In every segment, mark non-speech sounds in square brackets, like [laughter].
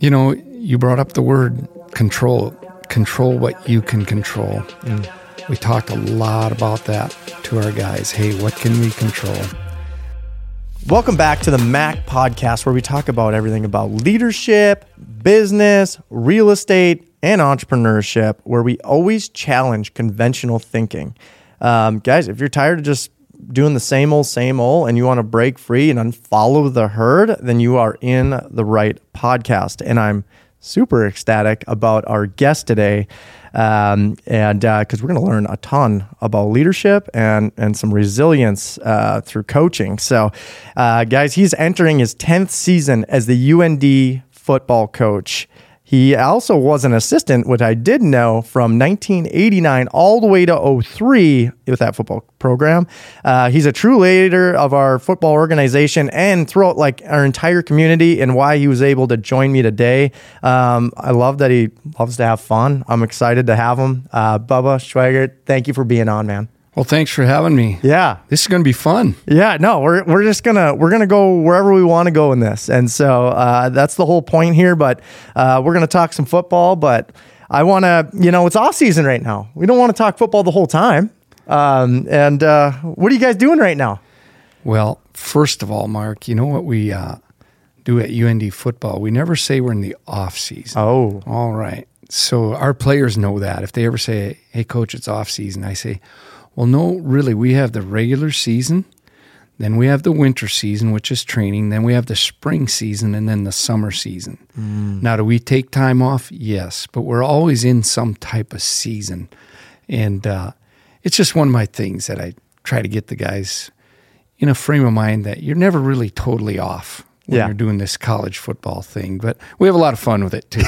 You know, you brought up the word control. Control what you can control. We talked a lot about that to our guys. Hey, what can we control? Welcome back to the Mac podcast, where we talk about everything about leadership, business, real estate, and entrepreneurship, where we always challenge conventional thinking. Um, guys, if you're tired of just doing the same old, same old, and you want to break free and unfollow the herd, then you are in the right podcast. And I'm super ecstatic about our guest today. Um, and because we're going to learn a ton about leadership and and some resilience uh, through coaching. So, uh, guys, he's entering his tenth season as the UND football coach. He also was an assistant, which I did know from 1989 all the way to 03 with that football program. Uh, he's a true leader of our football organization and throughout like our entire community and why he was able to join me today. Um, I love that he loves to have fun. I'm excited to have him. Uh, Bubba Schweigert, thank you for being on, man. Well, thanks for having me. Yeah. This is going to be fun. Yeah, no, we're we're just gonna we're gonna go wherever we want to go in this, and so uh, that's the whole point here. But uh, we're gonna talk some football. But I want to, you know, it's off season right now. We don't want to talk football the whole time. Um, and uh, what are you guys doing right now? Well, first of all, Mark, you know what we uh, do at UND football? We never say we're in the off season. Oh, All right. So our players know that. If they ever say, "Hey, coach, it's off season," I say, "Well, no, really. We have the regular season, then we have the winter season, which is training, then we have the spring season, and then the summer season." Now, do we take time off? Yes, but we're always in some type of season, and uh, it's just one of my things that I try to get the guys in a frame of mind that you're never really totally off when Yeah. you're doing this college football thing. But we have a lot of fun with it too.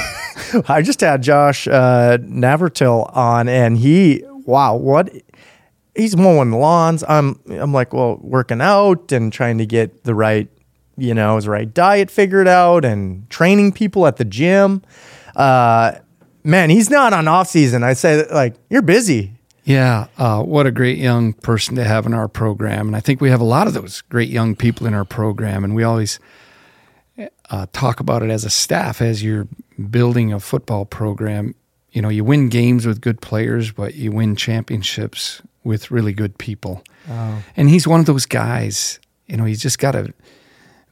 [laughs] I just had Josh uh, Navratil on, and he, wow, what he's mowing lawns. I'm, I'm like, well, working out and trying to get the right, you know, his right diet figured out, and training people at the gym. Uh, man, he's not on off season. I say, like, you're busy. Yeah, uh, what a great young person to have in our program. And I think we have a lot of those great young people in our program. And we always uh, talk about it as a staff as you're building a football program. You know, you win games with good players, but you win championships with really good people. And he's one of those guys, you know, he's just got a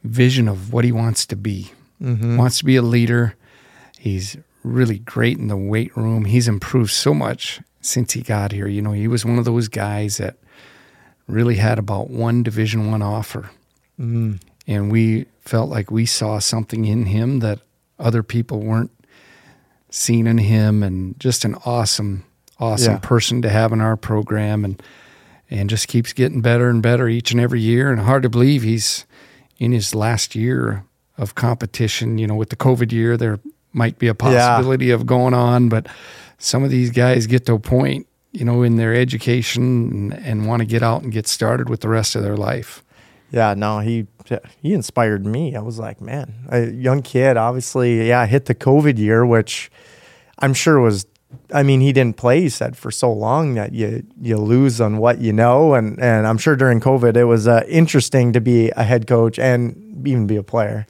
vision of what he wants to be. Mm-hmm. Wants to be a leader. He's really great in the weight room. He's improved so much since he got here. You know, he was one of those guys that really had about one Division One offer, mm. and we felt like we saw something in him that other people weren't seeing in him, and just an awesome, awesome Yeah. person to have in our program, and and just keeps getting better and better each and every year. And hard to believe he's in his last year of competition. You know, with the COVID year, there might be a possibility of going on, but some of these guys get to a point, you know, in their education and, and want to get out and get started with the rest of their life. Yeah, no, he he inspired me. I was like, man, a young kid, obviously, yeah, hit the COVID year, which I'm sure was. I mean, he didn't play. He said for so long that you you lose on what you know, and and I'm sure during COVID it was uh, interesting to be a head coach and even be a player.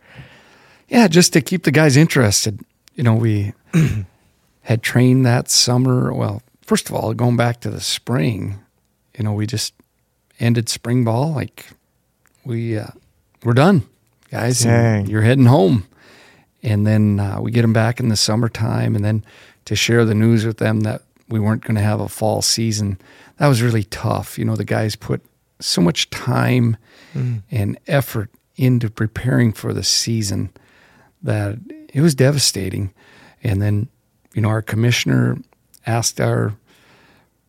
Yeah, just to keep the guys interested. You know, we [clears throat] had trained that summer. Well, first of all, going back to the spring, you know, we just ended spring ball. Like we uh, we're done, guys. You're heading home, and then uh, we get them back in the summertime, and then to share the news with them that we weren't going to have a fall season. That was really tough. You know, the guys put so much time and effort into preparing for the season that it was devastating. And then, you know, our commissioner asked our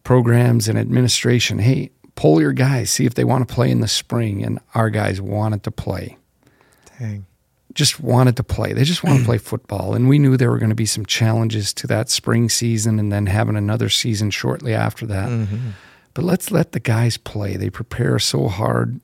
programs and administration, hey, poll your guys, see if they want to play in the spring. And our guys wanted to play, Dang. just wanted to play. They just want to play football. And we knew there were going to be some challenges to that spring season and then having another season shortly after that. Mm-hmm. But let's let the guys play. They prepare so hard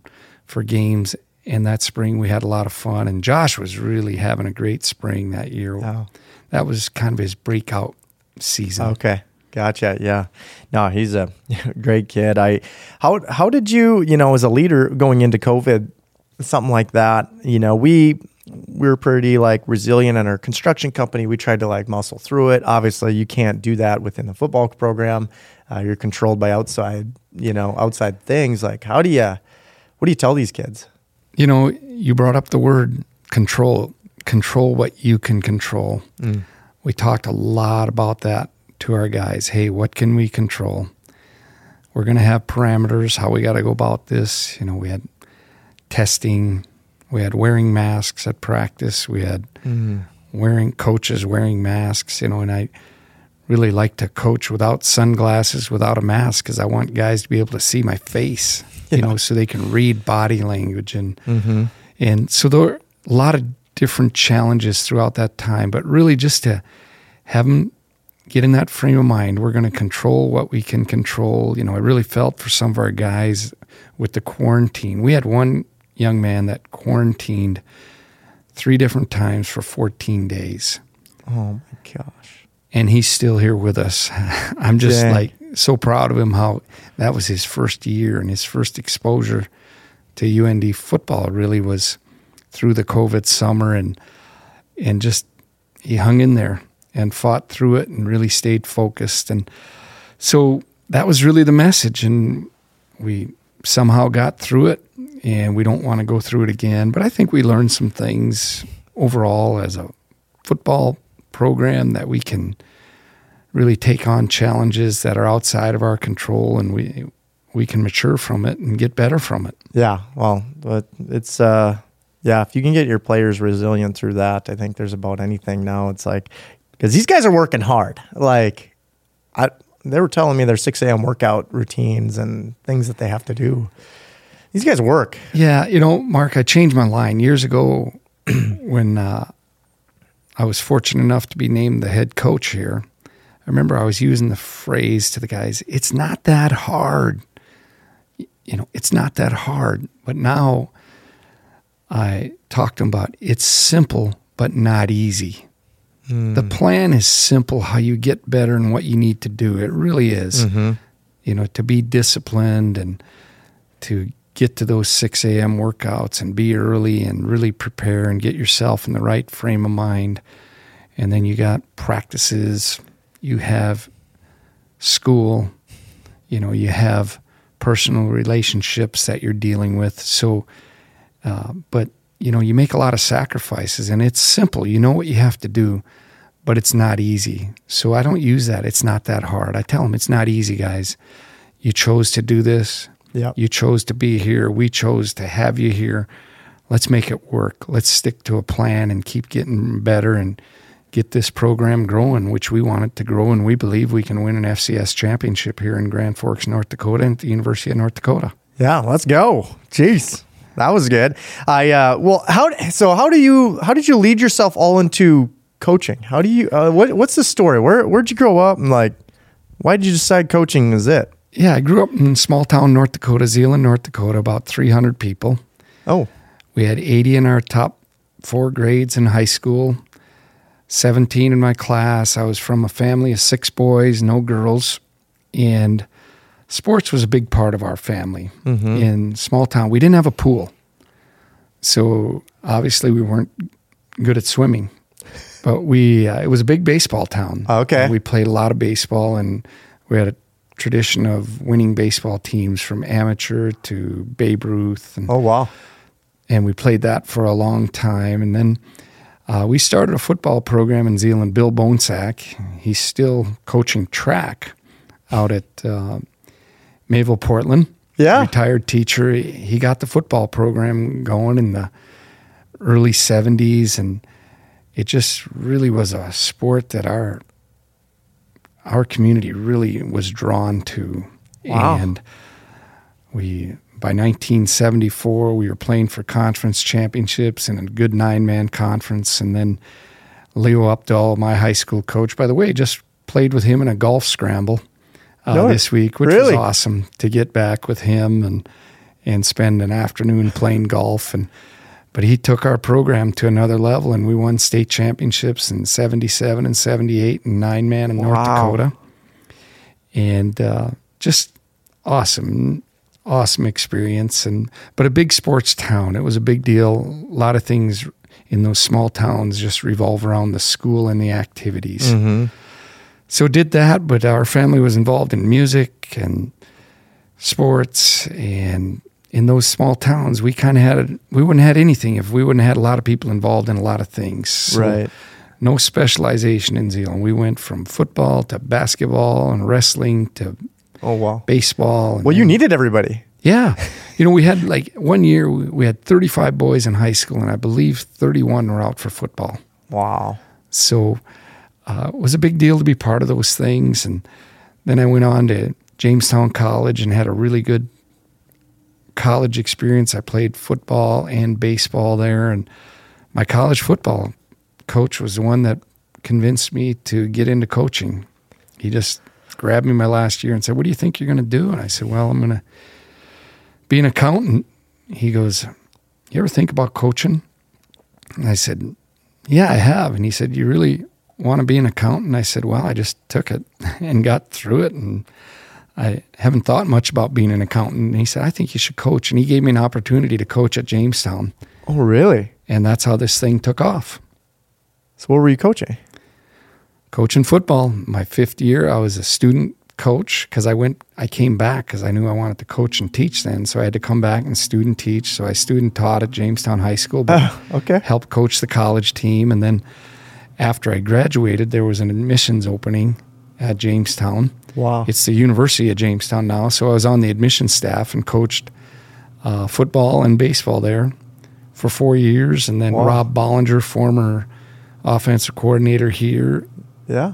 for games. And that spring, we had a lot of fun. And Josh was really having a great spring that year. Oh. That was kind of his breakout season. Okay. Gotcha. Yeah. No, he's a [laughs] great kid. I how how did you, you know, as a leader going into COVID, something like that, you know, we we were pretty like resilient in our construction company. We tried to like muscle through it. Obviously, you can't do that within the football program. Uh, you're controlled by outside, you know, outside things. Like, how do you, what do you tell these kids? You know, you brought up the word control. Control what you can control. Mm. We talked a lot about that to our guys. Hey, what can we control? We're going to have parameters, how we got to go about this. You know, we had testing, we had wearing masks at practice, we had Mm. wearing coaches wearing masks, you know, and I really like to coach without sunglasses, without a mask, because I want guys to be able to see my face, [laughs] you know, so they can read body language and Mm-hmm. and so there were a lot of different challenges throughout that time, but really just to have them get in that frame of mind. We're going to control what we can control. You know, I really felt for some of our guys with the quarantine. We had one young man that quarantined three different times for 14 days, Oh my gosh. and he's still here with us. [laughs] I'm just Dang. like so proud of him how that was his first year and his first exposure to UND football really was through the COVID summer and and just he hung in there and fought through it and really stayed focused and so that was really the message and we somehow got through it and we don't want to go through it again but I think we learned some things overall as a football program that we can really take on challenges that are outside of our control and we we can mature from it and get better from it. Yeah. Well, but it's, uh, yeah, if you can get your players resilient through that, I think there's about anything now. It's like, because these guys are working hard. Like, I, they were telling me their 6 a.m. workout routines and things that they have to do. These guys work. Yeah, you know, Mark, I changed my line years ago [clears throat] when uh, I was fortunate enough to be named the head coach here. I remember I was using the phrase to the guys, it's not that hard. You know, it's not that hard. But now I talked to them about it's simple, but not easy. The plan is simple, how you get better and what you need to do. It really is. You know, to be disciplined and to get to those 6 a.m. workouts and be early and really prepare and get yourself in the right frame of mind. And then you got practices, you have school, you know, you have personal relationships that you're dealing with. So, uh, but, you know, you make a lot of sacrifices and it's simple. You know what you have to do, but it's not easy. So I don't use that. It's not that hard. I tell them it's not easy, guys. You chose to do this. Yeah. You chose to be here. We chose to have you here. Let's make it work. Let's stick to a plan and keep getting better and get this program growing, which we want it to grow. And we believe we can win an FCS championship here in Grand Forks, North Dakota, and at the University of North Dakota. Yeah, let's go. Jeez, that was good. I uh, well, how so? How do you how did you lead yourself all into coaching? How do you uh, what what's the story? Where where'd you grow up and like why did you decide coaching is it? Yeah, I grew up in small town North Dakota, Zeeland, North Dakota, about 300 people. Oh, We had 80 in our top four grades in high school, 17 in my class. I was from a family of six boys, no girls. And sports was a big part of our family in small town. We didn't have a pool. So obviously we weren't good at swimming. But we, uh, it was a big baseball town. Okay. And we played a lot of baseball and we had a tradition of winning baseball teams from amateur to Babe Ruth and oh wow. and we played that for a long time. And then uh, we started a football program in Zeeland. Bill Bonesack, he's still coaching track out at uh, Mayville, Portland. Yeah. retired teacher. He got the football program going in the early '70s, and it just really was a sport that our our community really was drawn to. Wow. And we by 1974 we were playing for conference championships in a good nine man conference, and then Leo Updahl, my high school coach, by the way, just played with him in a golf scramble uh, No, this week, which really? was awesome to get back with him and and spend an afternoon playing golf. And but he took our program to another level and we won state championships in 77 and 78 and nine man in North Dakota. And uh, just awesome awesome experience. And but a big sports town. It was a big deal. A lot of things in those small towns just revolve around the school and the activities. Mm-hmm. So did that, but our family was involved in music and sports and in those small towns we kind of had we wouldn't have had anything if we wouldn't have had a lot of people involved in a lot of things. So right. no specialization in Zeeland. We went from football to basketball and wrestling to Oh wow. baseball. and Well, you then- needed everybody. yeah. You know, we had like one year we we had 35 boys in high school, and I believe 31 were out for football. Wow. So uh, was a big deal to be part of those things. And then I went on to Jamestown College and had a really good college experience. I played football and baseball there. And my college football coach was the one that convinced me to get into coaching. He just grabbed me my last year and said, What do you think you're going to do? And I said, Well, I'm going to be an accountant. He goes, You ever think about coaching? And I said, Yeah, I have. And he said, You really want to be an accountant? I said, Well, I just took it [laughs] and got through it. And I haven't thought much about being an accountant. And he said, I think you should coach. And he gave me an opportunity to coach at Jamestown. Oh really? And that's how this thing took off. So what were you coaching? Coaching football, my fifth year, I was a student coach because I went, I came back because I knew I wanted to coach and teach then. So I had to come back and student teach. So I student taught at Jamestown High School, but Oh, [laughs] okay. helped coach the college team. And then after I graduated, there was an admissions opening at Jamestown. Wow. It's the University of Jamestown now. So I was on the admissions staff and coached uh, football and baseball there for four years. And then Wow. Rob Bollinger, former offensive coordinator here, yeah.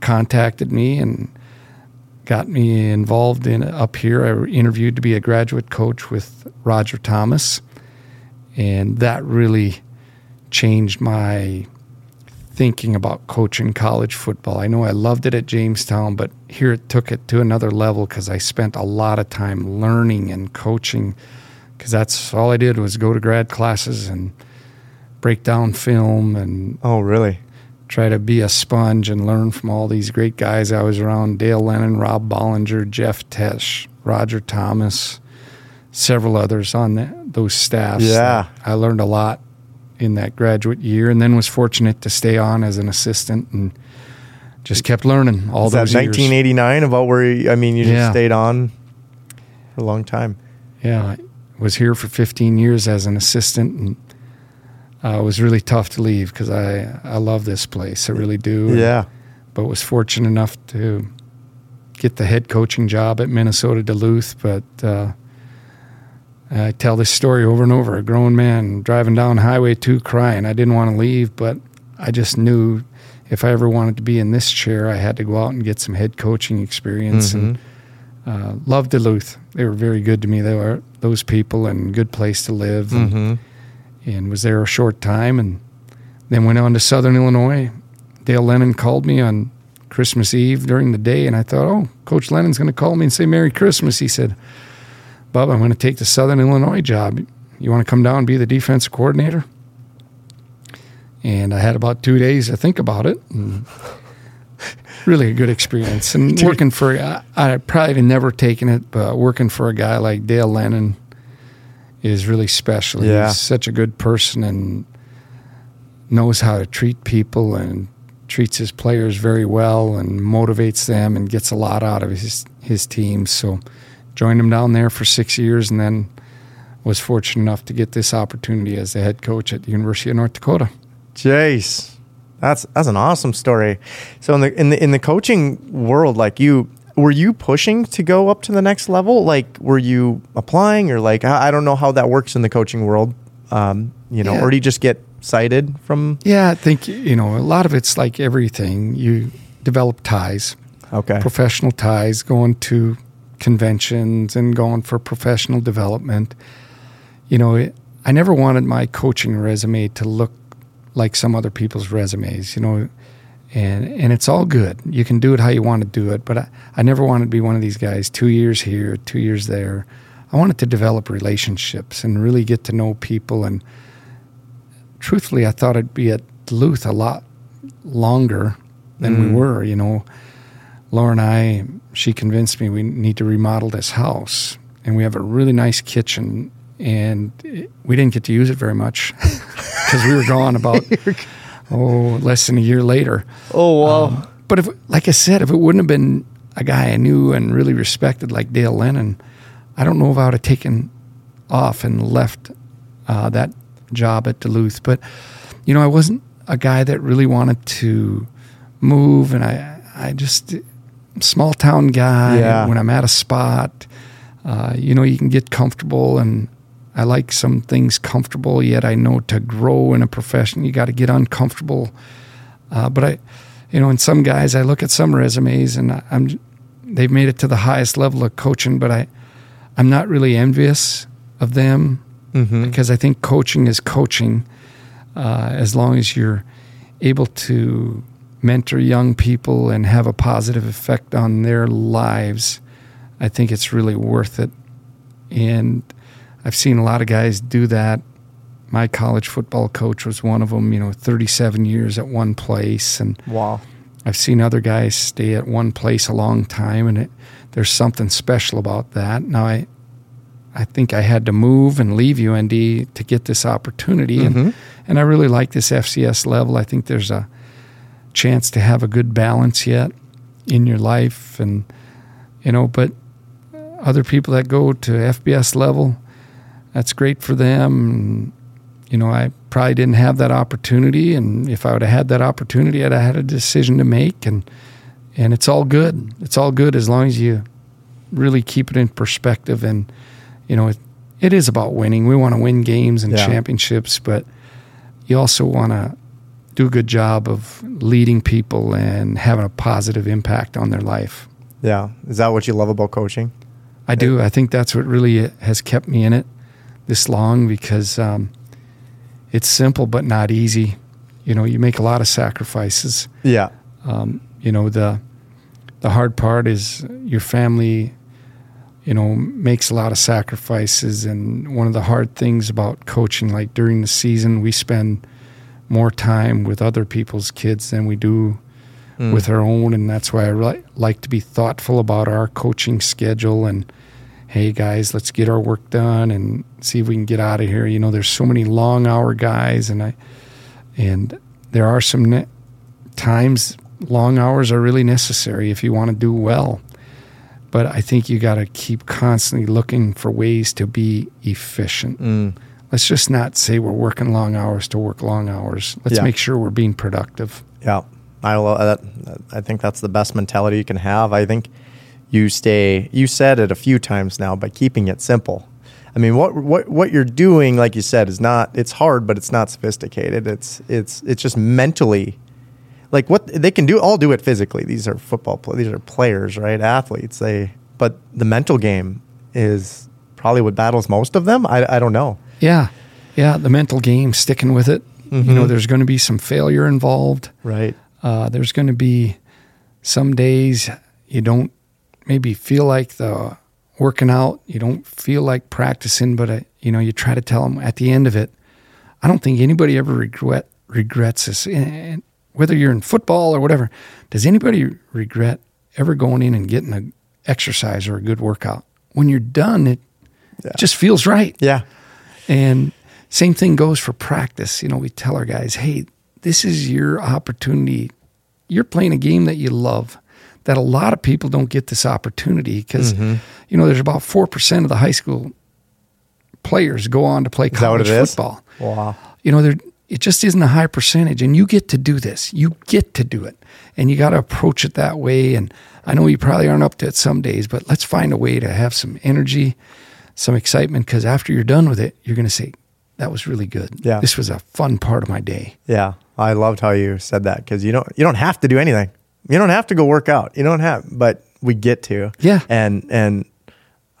contacted me and got me involved in up here. I interviewed to be a graduate coach with Roger Thomas, and that really changed my thinking about coaching college football. I know I loved it at Jamestown, but here it took it to another level because I spent a lot of time learning and coaching because that's all I did was go to grad classes and break down film and Oh really? try to be a sponge and learn from all these great guys I was around Dale Lennon, Rob Bollinger, Jeff Tesh, Roger Thomas, several others on the, those staffs. Yeah. I learned a lot in that graduate year and then was fortunate to stay on as an assistant and just kept learning all Was that those years. 1989 about where you, I mean you just Yeah. stayed on for a long time. Yeah, I was here for 15 years as an assistant and uh, it was really tough to leave because I, I love this place. I really do. And- Yeah. but was fortunate enough to get the head coaching job at Minnesota Duluth. But uh, I tell this story over and over. A grown man driving down Highway 2 crying. I didn't want to leave, but I just knew if I ever wanted to be in this chair, I had to go out and get some head coaching experience. And uh, loved Duluth. They were very good to me. They were those people and good place to live. And, Mm-hmm. and was there a short time and then went on to Southern Illinois. Dale Lennon called me on Christmas Eve during the day, and I thought, oh, Coach Lennon's going to call me and say Merry Christmas. He said, Bob, I'm going to take the Southern Illinois job. You want to come down and be the defense coordinator? And I had about two days to think about it. [laughs] Really a good experience. And working for, I, I probably have never taken it, but working for a guy like Dale Lennon is really special. Yeah. He's such a good person and knows how to treat people and treats his players very well and motivates them and gets a lot out of his his team. So joined him down there for six years and then was fortunate enough to get this opportunity as the head coach at the University of North Dakota. Jace, that's that's an awesome story. So in the in the in the coaching world, like you, were you pushing to go up to the next level? Like, were you applying, or like I I don't know how that works in the coaching world. Um, you know, Yeah. or do you just get cited from? Yeah, I think you know a lot of it's like everything. You develop ties, Okay, professional ties, going to conventions and going for professional development. You know, I never wanted my coaching resume to look like some other people's resumes. You know, and and it's all good. You can do it how you want to do it, but I, I never wanted to be one of these guys. Two years here, two years there. I wanted to develop relationships and really get to know people. And truthfully, I thought I'd be at Duluth a lot longer than Mm. we were. You know, Laura and I, she convinced me we need to remodel this house, and we have a really nice kitchen, and it, we didn't get to use it very much [laughs] because we were gone about [laughs] oh less than a year later. Oh wow. Um, but if, like I said, if it wouldn't have been a guy I knew and really respected like Dale Lennon, I don't know if I would have taken off and left uh, that job at Duluth. But you know, I wasn't a guy that really wanted to move, and I, I just small town guy. Yeah. When I'm at a spot, uh, you know, you can get comfortable, and I like some things comfortable. Yet I know to grow in a profession, you got to get uncomfortable. Uh, but I, you know, in some guys, I look at some resumes, and I- I'm they've made it to the highest level of coaching, but I, I'm not really envious of them Mm-hmm. because I think coaching is coaching. Uh, as long as you're able to mentor young people and have a positive effect on their lives, I think it's really worth it. And I've seen a lot of guys do that. My college football coach was one of them, you know, 37 years at one place. And Wow. I've seen other guys stay at one place a long time, and it, there's something special about that. Now, I, I think I had to move and leave UND to get this opportunity, Mhm. and and I really like this FCS level. I think there's a chance to have a good balance yet in your life, and you know, but other people that go to FBS level, that's great for them. You know, I probably didn't have that opportunity, and if I would have had that opportunity, I'd have had a decision to make, and and it's all good. It's all good as long as you really keep it in perspective. And you know, it, it is about winning. We want to win games and Yeah. championships, but you also want to do a good job of leading people and having a positive impact on their life. Yeah. Is that what you love about coaching? I do. I think that's what really has kept me in it this long because um, it's simple but not easy. You know, you make a lot of sacrifices. Yeah. Um, you know, the the hard part is your family. You know, makes a lot of sacrifices, and one of the hard things about coaching, like during the season, we spend more time with other people's kids than we do Mm. with our own, and that's why I really like to be thoughtful about our coaching schedule. And hey, guys, let's get our work done and see if we can get out of here. You know, there's so many long hour guys, and I and there are some ne- times long hours are really necessary if you want to do well. But I think you got to keep constantly looking for ways to be efficient. Mm. Let's just not say we're working long hours to work long hours. Let's Yeah. make sure we're being productive. Yeah, I love uh, that. Uh, I think that's the best mentality you can have. I think you stay. You said it a few times now, by keeping it simple. I mean, what what what you're doing, like you said, is not. It's hard, but it's not sophisticated. It's it's it's just mentally, like what they can do. All do it physically. These are football. Play, these are players, right? Athletes. They. But the mental game is probably what battles most of them. I I don't know. Yeah. Yeah. The mental game, sticking with it. You know, Mhm. there's going to be some failure involved. Right. Uh, there's going to be some days you don't maybe feel like the working out. You don't feel like practicing, but uh, you know you try to tell them at the end of it. I don't think anybody ever regret regrets this. And- and whether you're in football or whatever, does anybody regret ever going in and getting a exercise or a good workout? When you're done, it Yeah. just feels right. Yeah. And same thing goes for practice. You know, we tell our guys, hey, this is your opportunity. You're playing a game that you love. That a lot of people don't get this opportunity because, Mm-hmm. you know, there's about 4% of the high school players go on to play Is that what college it is? football. Wow. You know, there it just isn't a high percentage, and you get to do this. You get to do it, and you got to approach it that way. And I know you probably aren't up to it some days, but let's find a way to have some energy, some excitement, because after you're done with it, you're going to say, "That was really good. Yeah. this was a fun part of my day." Yeah, I loved how you said that because you don't you don't have to do anything. You don't have to go work out. You don't have, but we get to. Yeah. and and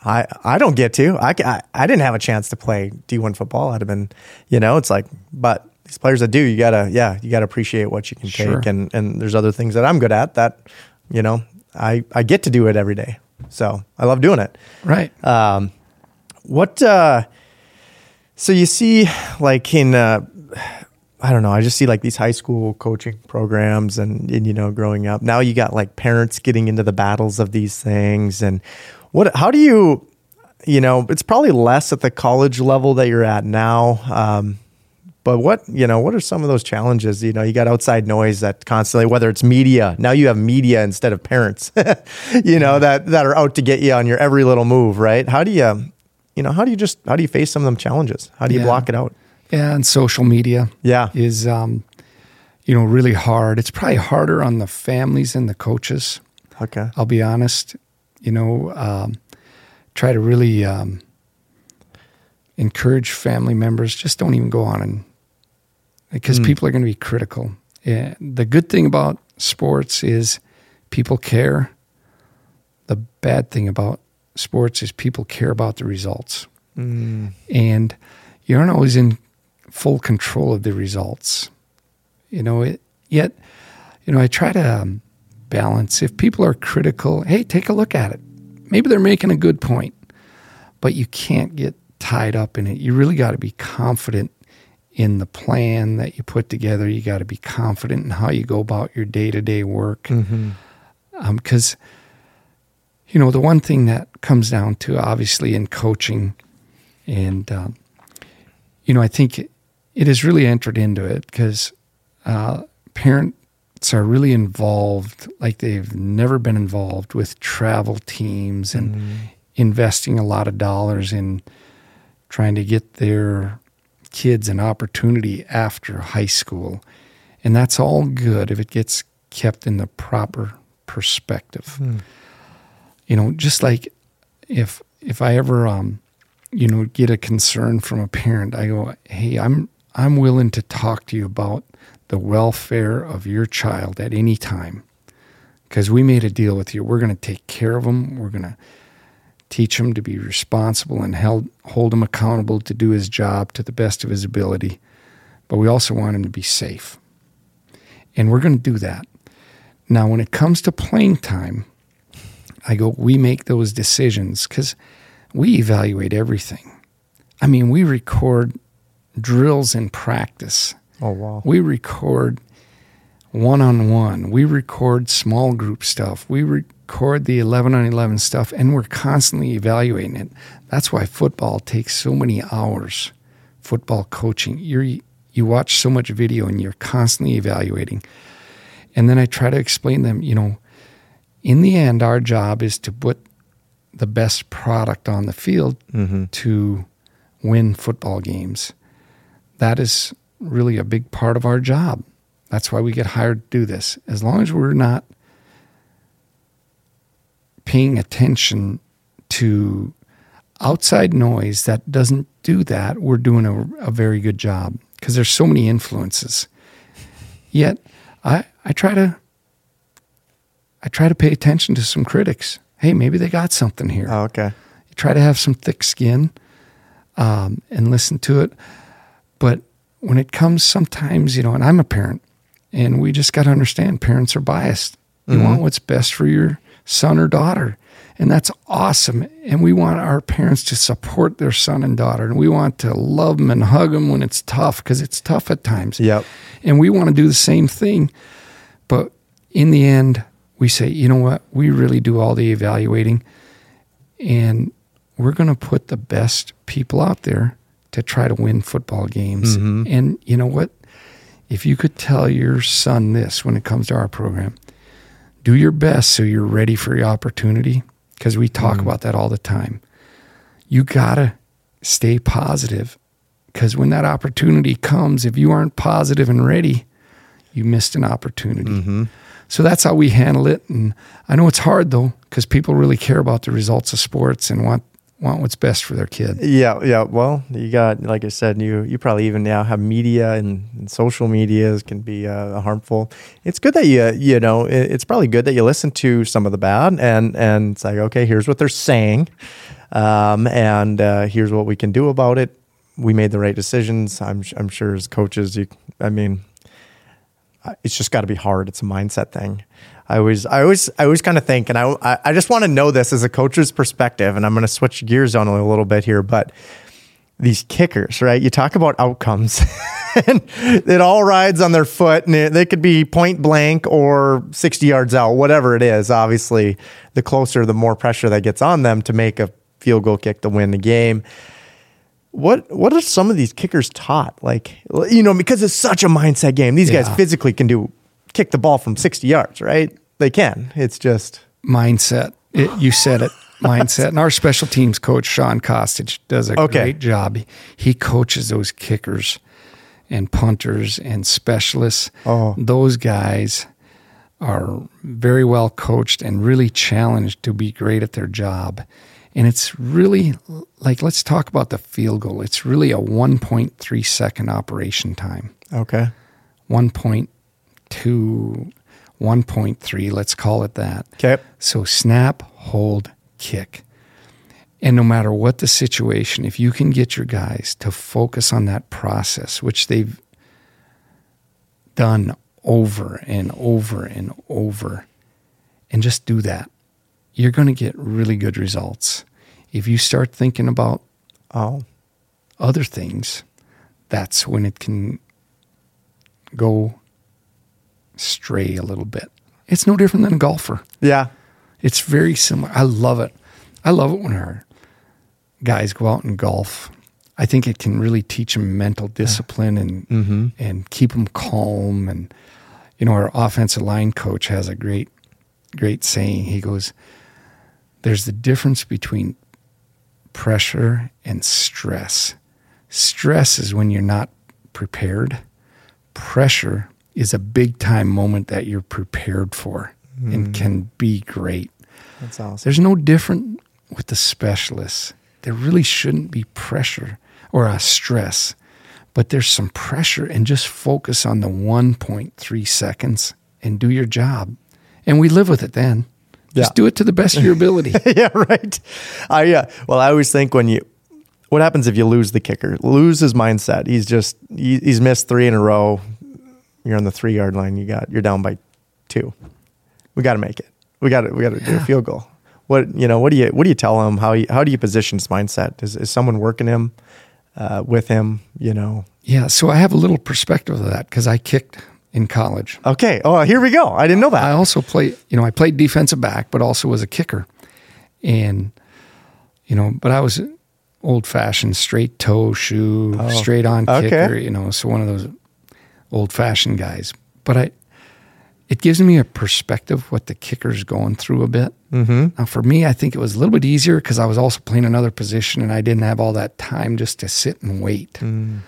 I I don't get to. I I, I didn't have a chance to play D one football. I'd have been, you know, it's like, but these players that do, you gotta yeah, you gotta appreciate what you can Sure. take, and and there's other things that I'm good at that, you know, I I get to do it every day. So I love doing it. Right. Um, what? Uh, so you see, like in, uh, I don't know. I just see like these high school coaching programs, and, and you know, growing up. Now you got like parents getting into the battles of these things, and what? How do you? You know, it's probably less at the college level that you're at now. Um, But what you know, what are some of those challenges? You know, you got outside noise that constantly, whether it's media. Now you have media instead of parents. [laughs] you know that that are out to get you on your every little move, right? How do you, you know, how do you just how do you face some of them challenges? How do you Yeah. block it out? Yeah, and social media Yeah. is, um, you know, really hard. It's probably harder on the families and the coaches. Okay. I'll be honest. You know, um, try to really um, encourage family members. Just don't even go on and because Mm. people are going to be critical. Yeah, the good thing about sports is people care. The bad thing about sports is people care about the results, Mm. and you aren't always in full control of the results. You know, it, yet, you know, I try to um, balance. If people are critical, hey, take a look at it. Maybe they're making a good point, but you can't get tied up in it. You really got to be confident in the plan that you put together. You got to be confident in how you go about your day to day work. Mm-hmm. Because, you know, the one thing that comes down to obviously in coaching, and, um, you know, I think it, it has really entered into it because uh, parents are really involved like they've never been involved with travel teams and Mm-hmm. investing a lot of dollars in trying to get their kids an opportunity after high school. And that's all good if it gets kept in the proper perspective. Mm. You know, just like if if I ever um you know get a concern from a parent, I go, "Hey, I'm I'm willing to talk to you about the welfare of your child at any time." Because we made a deal with you. We're going to take care of them. We're going to teach him to be responsible and held, hold him accountable to do his job to the best of his ability. But we also want him to be safe. And we're going to do that. Now, when it comes to playing time, I go, we make those decisions because we evaluate everything. I mean, we record drills in practice, Oh wow. we record one on one, we record small group stuff, we record the 11 on 11 stuff, and we're constantly evaluating it. That's why football takes so many hours. Football coaching, you're, you watch so much video and you're constantly evaluating. And then I try to explain them, you know, in the end, our job is to put the best product on the field Mm-hmm. to win football games. That is really a big part of our job. That's why we get hired to do this. As long as we're not paying attention to outside noise that doesn't do that, we're doing a, a very good job because there's so many influences. Yet, I, I try to I try to pay attention to some critics. Hey, maybe they got something here Oh, okay. you try to have some thick skin um, and listen to it. But when it comes, sometimes, you know, and I'm a parent, and we just got to understand parents are biased. You Mhm. want what's best for your son or daughter. And that's awesome. And we want our parents to support their son and daughter. And we want to love them and hug them when it's tough, because it's tough at times. Yep. And we want to do the same thing. But in the end, we say, you know what? We really do all the evaluating. And we're going to put the best people out there to try to win football games. Mhm. And you know what? If you could tell your son this when it comes to our program, do your best so you're ready for your opportunity, because we talk Mhm. about that all the time. You got to stay positive because when that opportunity comes, if you aren't positive and ready, you missed an opportunity. Mm-hmm. So that's how we handle it. And I know it's hard though, because people really care about the results of sports and want want what's best for their kid. Yeah, yeah. Well, you got, like I said, you you probably even now have media and, and social medias can be uh, harmful. It's good that you you know it, it's probably good that you listen to some of the bad and and it's like okay, here's what they're saying, um, and uh, here's what we can do about it. We made the right decisions. I'm I'm sure as coaches, you, I mean, it's just got to be hard. It's a mindset thing. I always, I always, I always kind of think, and I, I, just want to know this as a coach's perspective, and I'm going to switch gears on a little bit here, but these kickers, right? You talk about outcomes, [laughs] and it all rides on their foot, and it, they could be point blank or 60 yards out, whatever it is. Obviously, the closer, the more pressure that gets on them to make a field goal kick to win the game What what are some of these kickers taught? Like you know, because it's such a mindset game. These guys physically can do kick the ball from sixty yards, right? They can. It's just mindset. It, you said it. [laughs] Mindset. And our special teams coach, Sean Kostic, does a Okay. great job. He, he coaches those kickers and punters and specialists. Oh. Those guys are very well coached and really challenged to be great at their job. And it's really like, let's talk about the field goal. It's really a 1.3 second operation time. okay. 1.2, 1.3, let's call it that. Okay. So snap, hold, kick. And no matter what the situation, if you can get your guys to focus on that process, which they've done over and over and over, and just do that, you're going to get really good results. If you start thinking about Oh, other things, that's when it can go stray a little bit. It's no different than a golfer. yeah. It's very similar. I love it. I love it when our guys go out and golf. I think it can really teach them mental discipline and mm-hmm. and keep them calm. And you know, our offensive line coach has a great great saying. He goes, "There's the difference between pressure and stress. Stress is when you're not prepared. Pressure is a big time moment that you're prepared for and hmm. can be great. That's awesome. There's no different with the specialists. There really shouldn't be pressure or a stress, but there's some pressure and just focus on the 1.3 seconds and do your job. And we live with it then. Just Yeah. do it to the best of your ability. [laughs] yeah, right. I uh, well, I always think when you, what happens if you lose the kicker? Lose his mindset. He's just he, he's missed three in a row. You're on the three yard line. You got you're down by two. We got to make it. We got to we got to do a field goal. What you know? What do you what do you tell him? How you, how do you position his mindset? Is is someone working him uh, with him? You know. yeah, so I have a little perspective of that because I kicked in college. Okay. Oh, here we go. I didn't know that. I also play, you know, I played defensive back, but also was a kicker. And, you know, but I was old fashioned straight toe shoe, Oh, straight on okay. kicker, you know, so one of those old fashioned guys. But I, it gives me a perspective what the kicker's going through a bit. Mm-hmm. Now, for me, I think it was a little bit easier because I was also playing another position and I didn't have all that time just to sit and wait. Mm.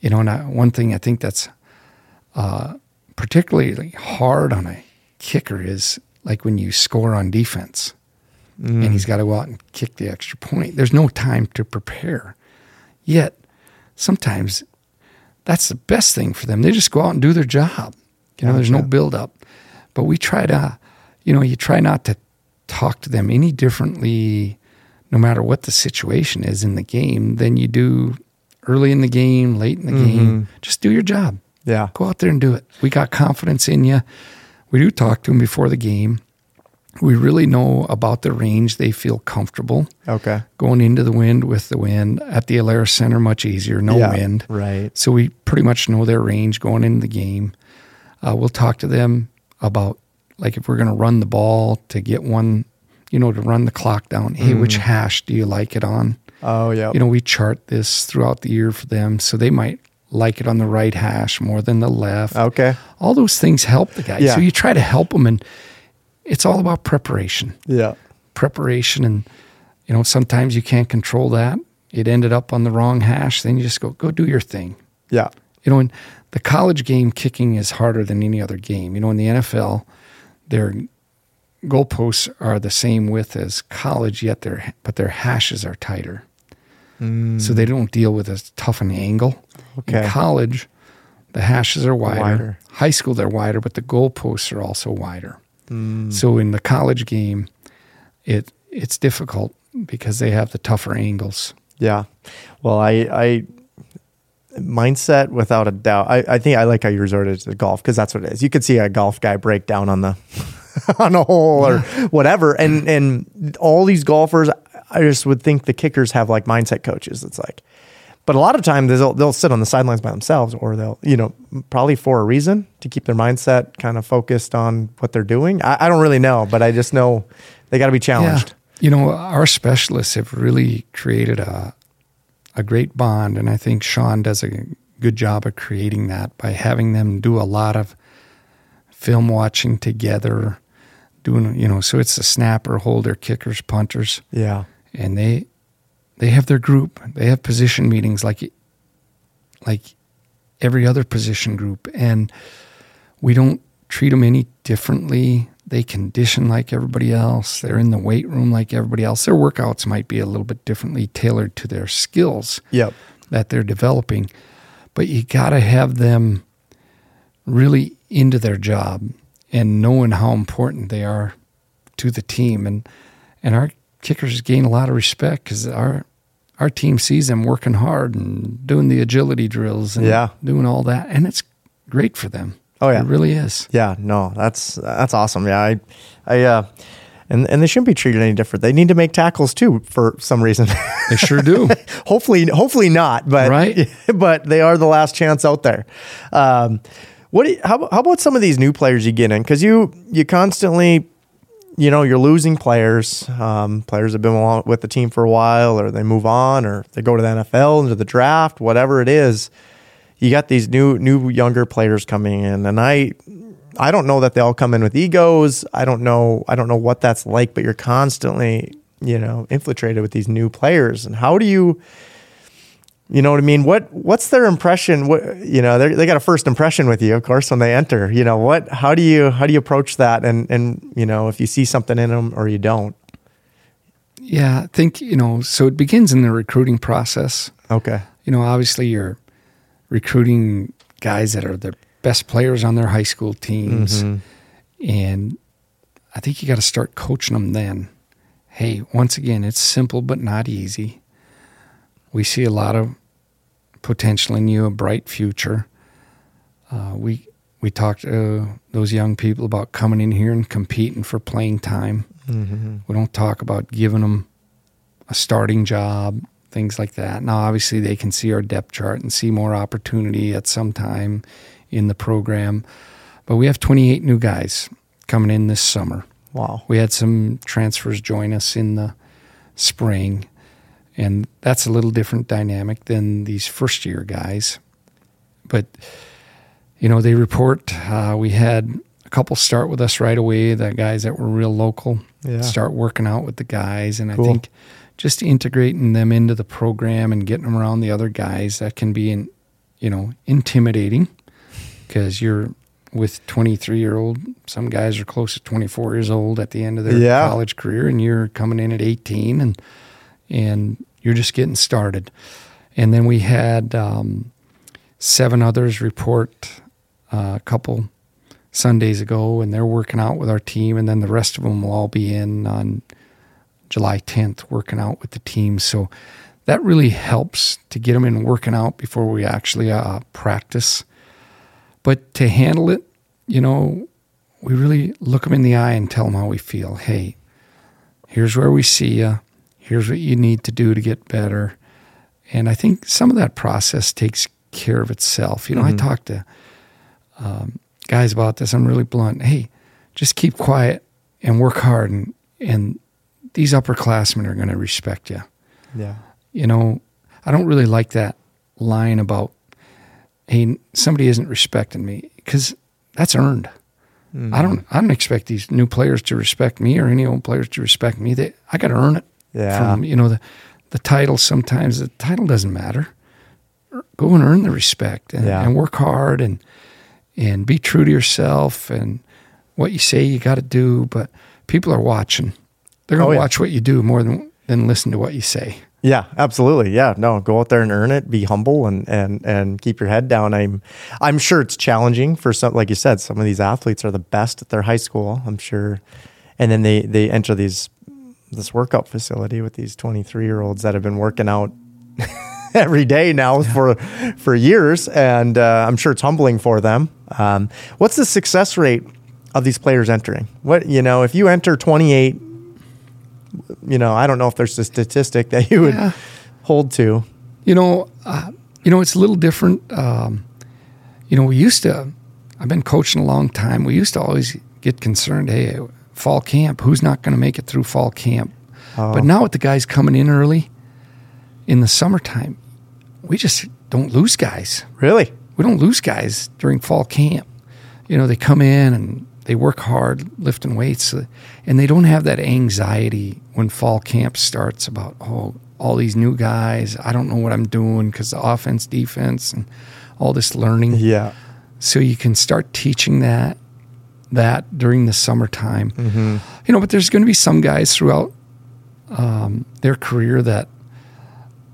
You know, and I, one thing I think that's uh, particularly hard on a kicker is like when you score on defense and mm. he's got to go out and kick the extra point. There's no time to prepare. Yet, sometimes that's the best thing for them. They just go out and do their job. You know, there's no build up. But we try to, you know, you try not to talk to them any differently, no matter what the situation is in the game, than you do early in the game, late in the mm-hmm. game. Just do your job. Yeah. Go out there and do it. We got confidence in you. We do talk to them before the game. We really know about the range. They feel comfortable Okay. going into the wind with the wind. At the Alerus Center, much easier, no Yeah, wind. right. So we pretty much know their range going into the game. Uh, we'll talk to them about like if we're going to run the ball to get one, you know, to run the clock down. Hey, which Mm. hash do you like it on? Oh yeah. You know, we chart this throughout the year for them, so they might like it on the right hash more than the left. Okay. All those things help the guy. Yeah. So you try to help them, and it's all about preparation. Yeah. Preparation, and you know, sometimes you can't control that. It ended up on the wrong hash. Then you just go, go do your thing. Yeah. You know, in the college game, kicking is harder than any other game. You know, in the NFL, their goalposts are the same width as college, yet their but their hashes are tighter, hmm. so they don't deal with as tough an angle. Okay. In college, the hashes are wider. Wider. High school, they're wider, but the goalposts are also wider. Hmm. So in the college game, it it's difficult because they have the tougher angles. Yeah. Well, I, I mindset without a doubt. I, I think I like how you resorted to golf because that's what it is. You could see a golf guy break down on the [laughs] on a hole or [laughs] whatever, and and all these golfers, I just would think the kickers have like mindset coaches. It's like, but a lot of times they'll they'll sit on the sidelines by themselves, or they'll you know probably for a reason to keep their mindset kind of focused on what they're doing. I, I don't really know, but I just know they got to be challenged. You know, our specialists have really created a a great bond, and I think Sean does a good job of creating that by having them do a lot of film watching together, doing you know. So it's the snapper, holder, kickers, punters, Yeah. and they they have their group. They have position meetings like like every other position group, and we don't treat them any differently. They condition like everybody else. They're in the weight room like everybody else. Their workouts might be a little bit differently tailored to their skills Yep. that they're developing, but you got to have them really into their job and knowing how important they are to the team. And and our kickers gain a lot of respect because our our team sees them working hard and doing the agility drills and Yeah. doing all that, and it's great for them. Oh, yeah. it really is. Yeah, no, that's that's awesome. Yeah, I, I, uh, and and they shouldn't be treated any different. They need to make tackles too for some reason. [laughs] They sure do. [laughs] hopefully, hopefully not, but Right. [laughs] But they are the last chance out there. Um, what? how, how about some of these new players you get in? Because you you constantly, you know, you're losing players. Um, players have been with the team for a while, or they move on, or they go to the NFL into the draft, whatever it is. You got these new new younger players coming in, and I I don't know that they all come in with egos. I don't know. I don't know what that's like, but you're constantly, you know, infiltrated with these new players. And how do you, you know what I mean? What What's their impression? What you know, they they got a first impression with you, of course, when they enter. You know what? How do you how do you approach that? And and you know, if you see something in them or you don't. yeah, I think you know. So it begins in the recruiting process. Okay. you know, obviously you're recruiting guys that are the best players on their high school teams. Mm-hmm. And I think you got to start coaching them then. Hey, once again, it's simple but not easy. We see a lot of potential in you, a bright future. Uh, we we talked to those young people about coming in here and competing for playing time. We don't talk about giving them a starting job, things like that. Now, obviously, they can see our depth chart and see more opportunity at some time in the program. But we have 28 new guys coming in this summer. Wow. We had some transfers join us in the spring, and that's a little different dynamic than these first year guys. But, you know, they report uh, we had a couple start with us right away, the guys that were real local, Yeah. start working out with the guys. And Cool. I think just integrating them into the program and getting them around the other guys, that can be, in, you know, intimidating because you're with 23 year old some guys are close to 24 years old at the end of their Yeah. college career and you're coming in at 18 and and you're just getting started and then we had um, seven others report uh, a couple sundays ago and they're working out with our team and then the rest of them will all be in on july 10th working out with the team so that really helps to get them in working out before we actually uh, practice but to handle it, you know, we really look them in the eye and tell them how we feel. Hey, here's where we see you. Here's what you need to do to get better. And I think some of that process takes care of itself. You know, I talk to um, guys about this. I'm really blunt. Hey, just keep quiet and work hard, and and these upperclassmen are going to respect you Yeah. you know, I don't really like that line about, hey, somebody isn't respecting me because that's earned. I don't. I don't expect these new players to respect me or any old players to respect me. They, I got to earn it. Yeah. From you know the, the title. Sometimes the title doesn't matter. Go and earn the respect and, Yeah. and work hard and and be true to yourself and what you say you got to do. But people are watching. They're going Oh, to yeah. watch what you do more than than listen to what you say. Yeah, absolutely. Yeah, no, go out there and earn it. Be humble and and and keep your head down. I'm I'm sure it's challenging for some. Like you said, some of these athletes are the best at their high school. I'm sure, and then they they enter these this workout facility with these 23 year olds that have been working out [laughs] every day now for for years, and uh, I'm sure it's humbling for them. Um, what's the success rate of these players entering? What you know, if you enter 28 you know, I don't know if there's a statistic that you would Yeah. hold to. You know, uh, you know, it's a little different. Um, you know, we used to. I've been coaching a long time. We used to always get concerned. Hey, fall camp. Who's not going to make it through fall camp? Oh. But now with the guys coming in early, in the summertime, we just don't lose guys. Really? We don't lose guys during fall camp. You know, they come in and they work hard lifting weights, uh, and they don't have that anxiety when fall camp starts about oh all these new guys. I don't know what I'm doing because the offense, defense, and all this learning. Yeah. So you can start teaching that that during the summertime. Mm-hmm. You know, but there's going to be some guys throughout um, their career that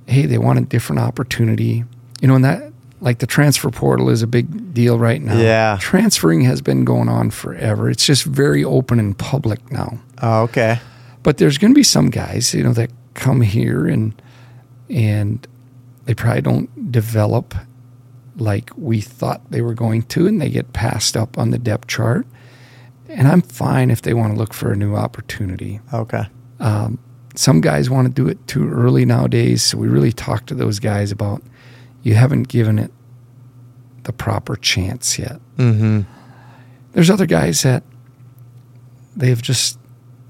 hey, they want a different opportunity. You know, and that like the transfer portal is a big deal right now. Yeah. Transferring has been going on forever. It's just very open and public now. Oh, okay. But there's going to be some guys, you know, that come here and and they probably don't develop like we thought they were going to and they get passed up on the depth chart. And I'm fine if they want to look for a new opportunity. Okay. Um, some guys want to do it too early nowadays, so we really talk to those guys about you haven't given it the proper chance yet. Mm-hmm. There's other guys that they've just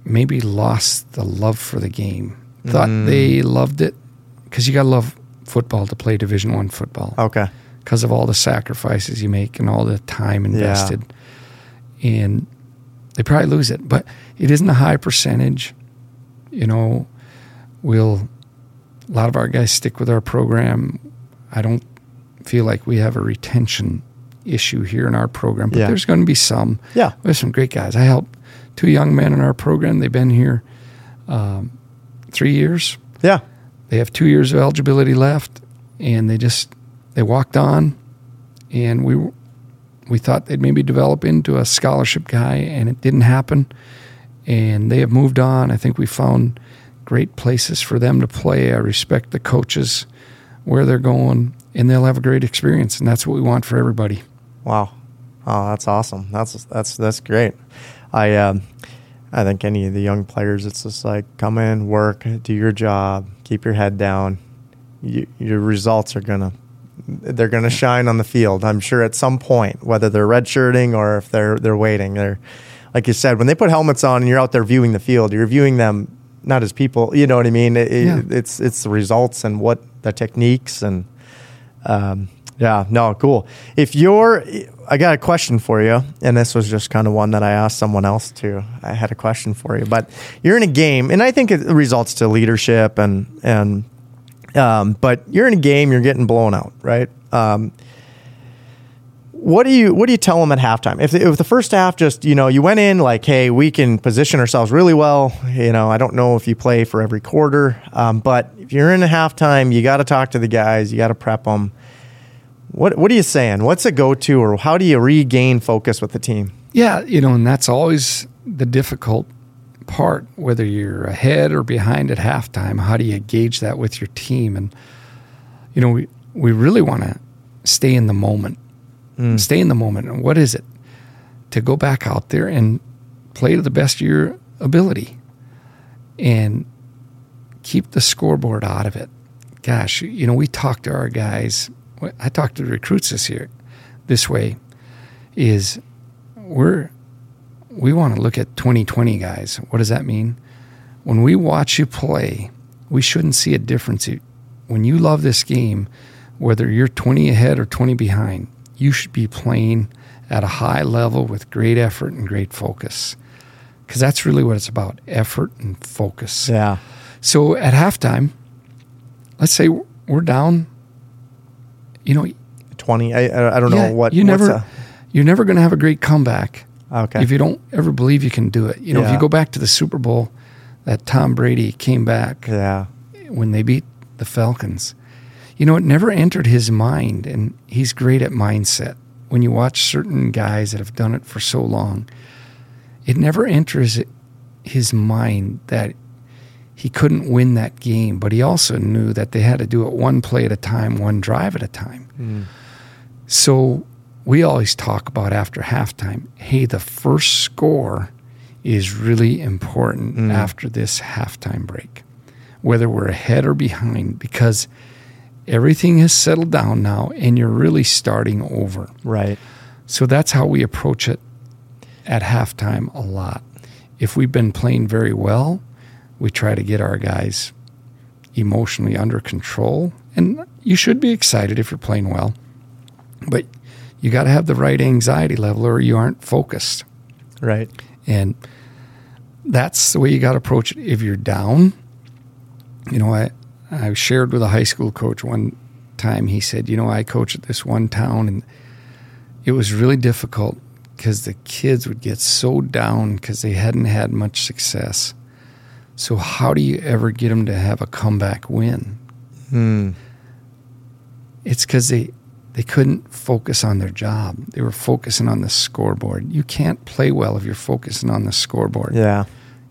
maybe lost the love for the game. Thought Mm. they loved it because you got to love football to play Division One football Okay. because of all the sacrifices you make and all the time invested. And they probably lose it, but it isn't a high percentage. You know, we'll a lot of our guys stick with our program. I don't feel like we have a retention issue here in our program, but Yeah. there's going to be some. Yeah. We have some great guys. I helped two young men in our program. They've been here um, three years. Yeah. They have two years of eligibility left, and they just they walked on, and we we thought they'd maybe develop into a scholarship guy, and it didn't happen. And they have moved on. I think we found great places for them to play. I respect the coaches where they're going, and they'll have a great experience, and that's what we want for everybody. Wow. Oh, that's awesome. That's that's that's great. I um, I think any of the young players, it's just like come in, work, do your job, keep your head down. You, your results are gonna they're gonna shine on the field. I'm sure at some point, whether they're redshirting or if they're they're waiting. They're like you said, when they put helmets on and you're out there viewing the field, you're viewing them not as people. You know what I mean? It, Yeah. It's it's the results and what the techniques and um, yeah, no, cool. If you're, I got a question for you, and this was just kind of one that I asked someone else too. I had a question for you, but you're in a game, and I think it results to leadership and and, um, but you're in a game, you're getting blown out, right? Um, what do you what do you tell them at halftime? If, if the first half just you know you went in like, hey, we can position ourselves really well. You know, I don't know if you play for every quarter, um, but if you're in a halftime, you got to talk to the guys, you got to prep them. What what are you saying? What's a go to, or how do you regain focus with the team? Yeah, you know, and that's always the difficult part, whether you're ahead or behind at halftime. How do you gauge that with your team? And, you know, we, we really want to stay in the moment. Mm. Stay in the moment. And what is it? To go back out there and play to the best of your ability and keep the scoreboard out of it. Gosh, you know, we talk to our guys. I talk to the recruits this year this way is we're we want to look at 2020 guys. What does that mean? When we watch you play, we shouldn't see a difference. When you love this game, whether you're 20 ahead or 20 behind, you should be playing at a high level with great effort and great focus. Because that's really what it's about effort and focus. Yeah, So at halftime, let's say we're down, you know, twenty. I I don't yeah, know what you never you're never going to have a great comeback a- okay. if you don't ever believe you can do it. You know, if you go back to the Super Bowl that Tom Brady came back yeah, when they beat the Falcons, you know, it never entered his mind, and he's great at mindset. When you watch certain guys that have done it for so long, it never enters his mind that he couldn't win that game, but he also knew that they had to do it one play at a time, one drive at a time. Mm. So we always talk about after halftime hey, the first score is really important mm. after this halftime break, whether we're ahead or behind, because everything has settled down now and you're really starting over. right. So that's how we approach it at halftime a lot. If we've been playing very well, we try to get our guys, emotionally under control. And you should be excited if you're playing well, but you got to have the right anxiety level or you aren't focused. Right. And that's the way you got to approach it. If you're down, you know, I, I shared with a high school coach one time. He said, You know, I coach at this one town and it was really difficult because the kids would get so down because they hadn't had much success. So, how do you ever get them to have a comeback win? Hmm. It's because they, they couldn't focus on their job. They were focusing on the scoreboard. You can't play well if you're focusing on the scoreboard. Yeah.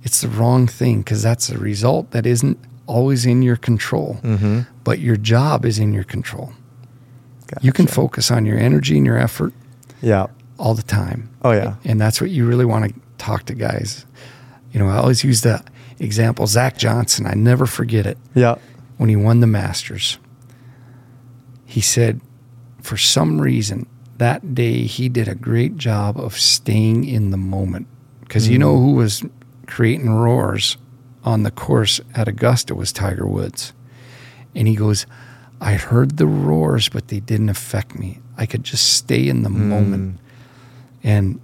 It's the wrong thing because that's a result that isn't always in your control, Mm-hmm. but your job is in your control. You can focus on your energy and your effort Yeah. all the time. Oh yeah. And that's what you really want to talk to guys. You know, I always use the example Zach Johnson. I never forget it Yeah. when he won the Masters. He said, for some reason, that day he did a great job of staying in the moment. Because you know mm. who was creating roars on the course at Augusta was Tiger Woods. And he goes, I heard the roars, but they didn't affect me. I could just stay in the mm. moment. And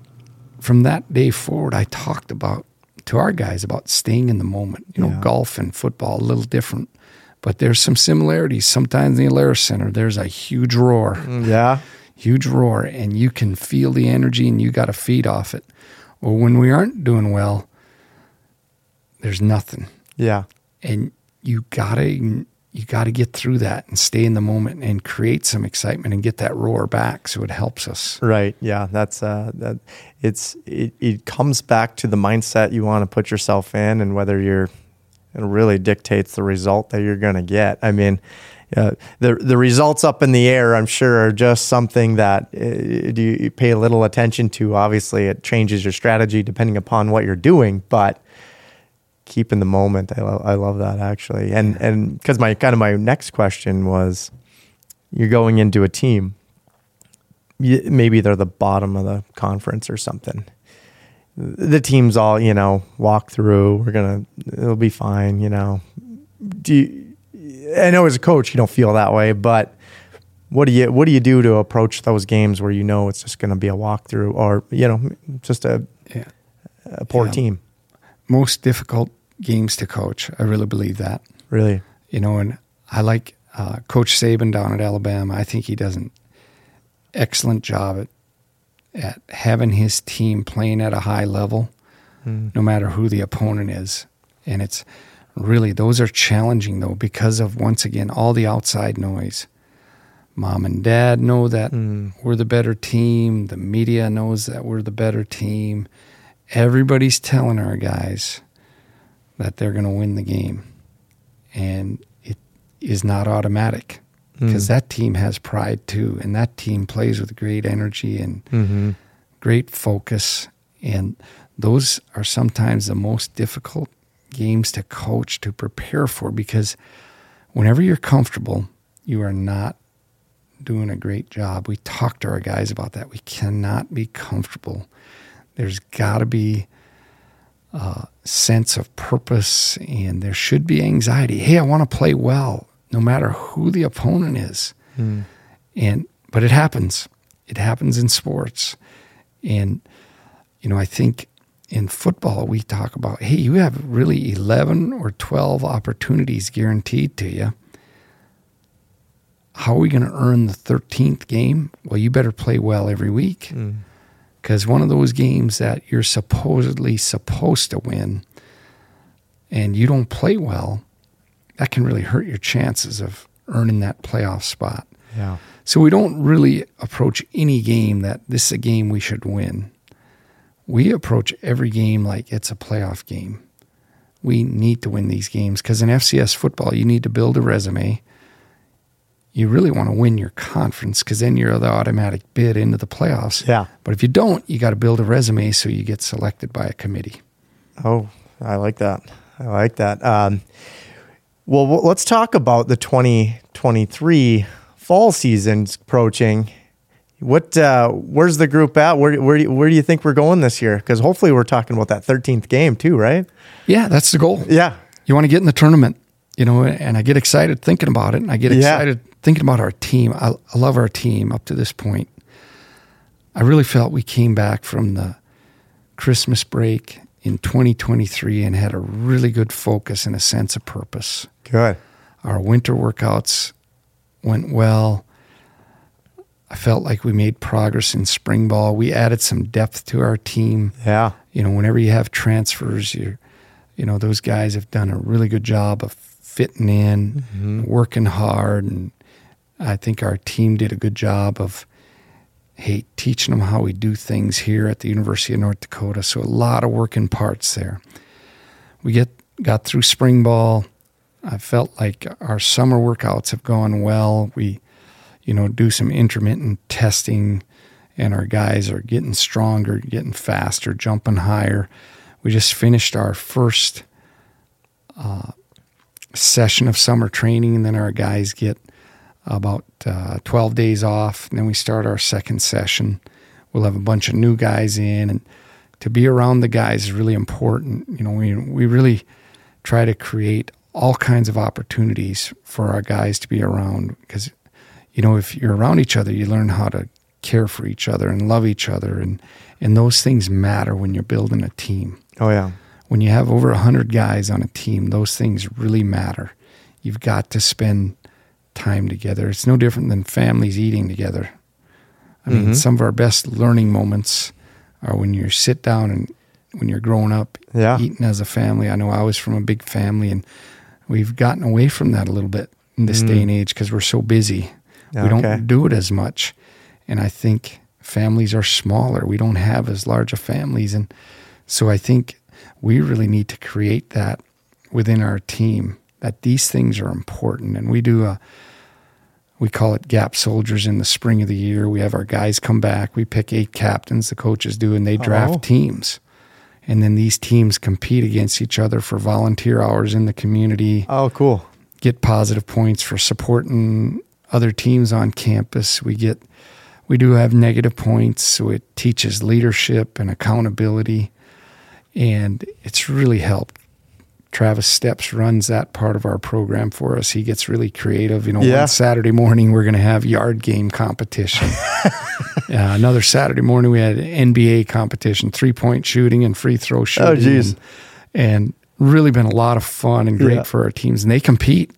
from that day forward, I talked about to our guys about staying in the moment. You know, Yeah. golf and football a little different, but there's some similarities. Sometimes in the Alerus Center, there's a huge roar, Yeah. huge roar, and you can feel the energy, and you got to feed off it. Or when we aren't doing well, there's nothing, Yeah. and you gotta you gotta get through that and stay in the moment and create some excitement and get that roar back, so it helps us. Right. Yeah. That's uh that it's it, it comes back to the mindset you want to put yourself in and whether you're it really dictates the result that you're going to get. I mean, uh, the the results up in the air, I'm sure, are just something that uh, do you pay a little attention to. Obviously, it changes your strategy depending upon what you're doing, but keep in the moment. I love I love that actually, and and because my kind of my next question was, you're going into a team maybe they're the bottom of the conference or something. The teams all, you know, walk through. We're gonna, it'll be fine. You know, do you, I know as a coach you don't feel that way, but what do you what do you do to approach those games where you know it's just going to be a walkthrough or you know just a, Yeah. a poor Yeah. team? Most difficult games to coach. I really believe that. Really, you know, and I like uh, Coach Saban down at Alabama. I think he does an excellent job at at having his team playing at a high level, hmm. no matter who the opponent is, and it's really those are challenging though because of once again all the outside noise. Mom and dad know that hmm. we're the better team. The media knows that we're the better team. Everybody's telling our guys that they're going to win the game and it is not automatic because that team has pride too and that team plays with great energy and mm-hmm. great focus. And those are sometimes the most difficult games to coach to prepare for because whenever you're comfortable you are not doing a great job. We talk to our guys about that. We cannot be comfortable. There's got to be a sense of purpose and there should be anxiety. Hey i want to play well no matter who the opponent is. Hmm. And but it happens. It happens in sports. And you know i think in football we talk about hey you have really 11 or 12 opportunities guaranteed to you. How are we going to earn the 13th game? Well you better play well every week. Hmm. Because one of those games that you're supposedly supposed to win and you don't play well that can really hurt your chances of earning that playoff spot yeah, so we don't really approach any game that this is a game we should win. We approach every game like it's a playoff game. We need to win these games because in FCS football, you need to build a resume. You really want to win your conference because then you're the automatic bid into the playoffs. yeah. But if you don't, you got to build a resume so you get selected by a committee. Oh, I like that. I like that. Um, well, w- let's talk about the 2023 fall season's approaching. What, uh, where's the group at? Where, where, do you, where do you think we're going this year? Because hopefully we're talking about that 13th game too, right? Yeah, that's the goal. Yeah. You want to get in the tournament. you know, and I get excited thinking about it, and I get Yeah. excited thinking about our team. I, I love our team up to this point. I really felt we came back from the Christmas break in 2023 and had a really good focus and a sense of purpose. Good. Our winter workouts went well. I felt like we made progress in spring ball. We added some depth to our team. Yeah. You know, whenever you have transfers, you're, you know, those guys have done a really good job of fitting in, mm-hmm. working hard, and I think our team did a good job of hey, teaching them how we do things here at the University of North Dakota. So a lot of working parts there. We get got through spring ball. I felt like our summer workouts have gone well. We, you know, do some intermittent testing, and our guys are getting stronger, getting faster, jumping higher. We just finished our first uh, session of summer training, and then our guys get about uh, 12 days off. And then we start our second session. We'll have a bunch of new guys in, and to be around the guys is really important. You know, we we really try to create all kinds of opportunities for our guys to be around because you know if you're around each other you learn how to care for each other and love each other and and those things matter when you're building a team Oh yeah. when you have over 100 guys on a team those things really matter you've got to spend time together it's no different than families eating together i mean Mhm. some of our best learning moments are when you sit down and when you're growing up Yeah. eating as a family. I know I was from a big family, and we've gotten away from that a little bit in this day mm. and age because we're so busy. Yeah, we don't do it as much, and I think families are smaller. We don't have as large of families, and so I think we really need to create that within our team that these things are important, and we do a. We call it gap soldiers in the spring of the year. We have our guys come back. We pick eight captains, the coaches do, and they draft Oh. teams and then these teams compete against each other for volunteer hours in the community. Oh, cool. get positive points for supporting other teams on campus. We get we do have negative points so it teaches leadership and accountability. And it's really helped Travis Steps runs that part of our program for us. He gets really creative. You know, Yeah. one Saturday morning we're going to have yard game competition. [laughs] uh, another Saturday morning we had NBA competition, three point shooting and free throw shooting. Oh, geez. And, and really been a lot of fun and great Yeah. for our teams. And they compete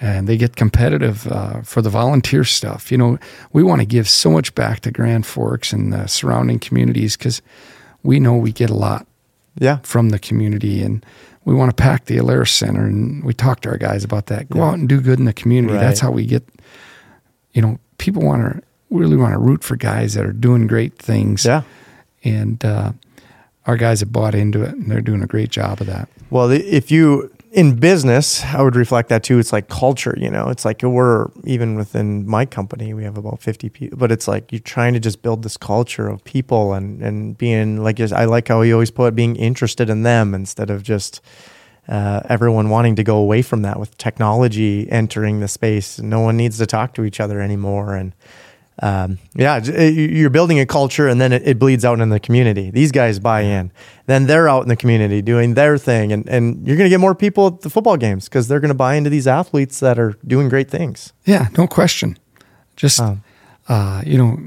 and they get competitive uh, for the volunteer stuff. You know, we want to give so much back to Grand Forks and the surrounding communities because we know we get a lot Yeah. from the community and we want to pack the Alerus Center and we talk to our guys about that. Go Yeah. out and do good in the community. Right. That's how we get you know, people want to really want to root for guys that are doing great things. Yeah. And uh, our guys have bought into it and they're doing a great job of that. Well, if you in business, I would reflect that too. It's like culture, you know. It's like we're even within my company, we have about fifty people, but it's like you're trying to just build this culture of people and and being like I like how you always put it, being interested in them instead of just uh, everyone wanting to go away from that with technology entering the space. No one needs to talk to each other anymore, and um, yeah, you're building a culture and then it, it bleeds out in the community. These guys buy in. Then they're out in the community doing their thing. And, and you're going to get more people at the football games because they're going to buy into these athletes that are doing great things. Yeah, no question. Just, Um, uh, you know,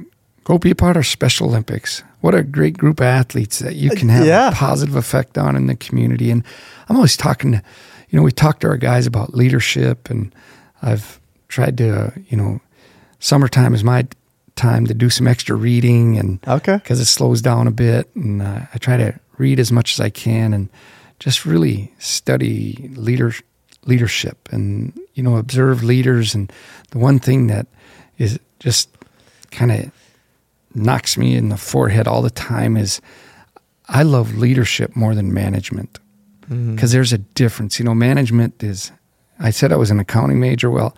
go be a part of Special Olympics. What a great group of athletes that you can have yeah. a positive effect on in the community. And I'm always talking to, you know, we talk to our guys about leadership, and I've tried to, uh, you know, summertime is my time to do some extra reading and Okay. because it slows down a bit. And uh, I try to read as much as I can and just really study leader, leadership and, you know, observe leaders. And the one thing that is just kind of knocks me in the forehead all the time is I love leadership more than management because there's a difference. You know, management is, I said I was an accounting major. Well,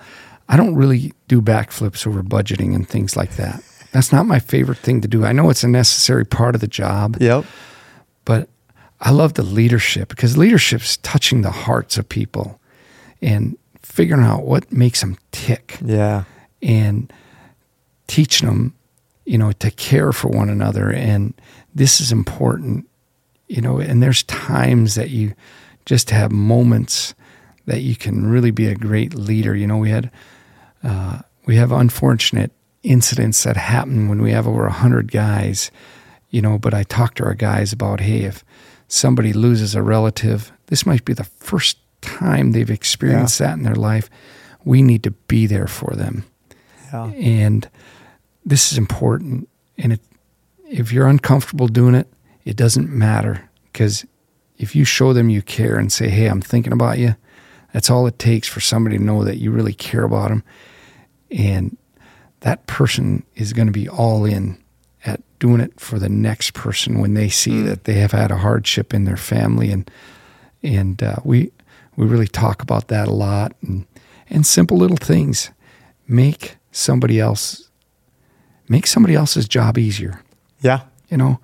I don't really do backflips over budgeting and things like that. That's not my favorite thing to do. I know it's a necessary part of the job, Yep. but I love the leadership because leadership's touching the hearts of people and figuring out what makes them tick Yeah. and teaching them, you know, to care for one another. And this is important, you know, and there's times that you just have moments that you can really be a great leader. You know, we had uh, we have unfortunate incidents that happen when we have over a hundred guys. You know, but I talk to our guys about, hey, if somebody loses a relative, this might be the first time they've experienced that in their life. We need to be there for them, Yeah. and this is important. And it, if you're uncomfortable doing it, it doesn't matter because if you show them you care and say, "Hey, I'm thinking about you," that's all it takes for somebody to know that you really care about them, and that person is going to be all in at doing it for the next person when they see that they have had a hardship in their family, and and uh, we we really talk about that a lot, and and simple little things. Make somebody else make somebody else's job easier. Yeah. you know,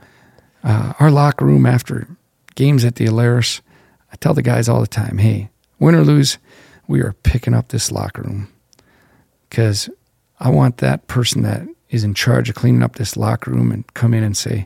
uh, our locker room after games at the Alerus, I tell the guys all the time, hey, win or lose, we are picking up this locker room because I want that person that is in charge of cleaning up this locker room and come in and say,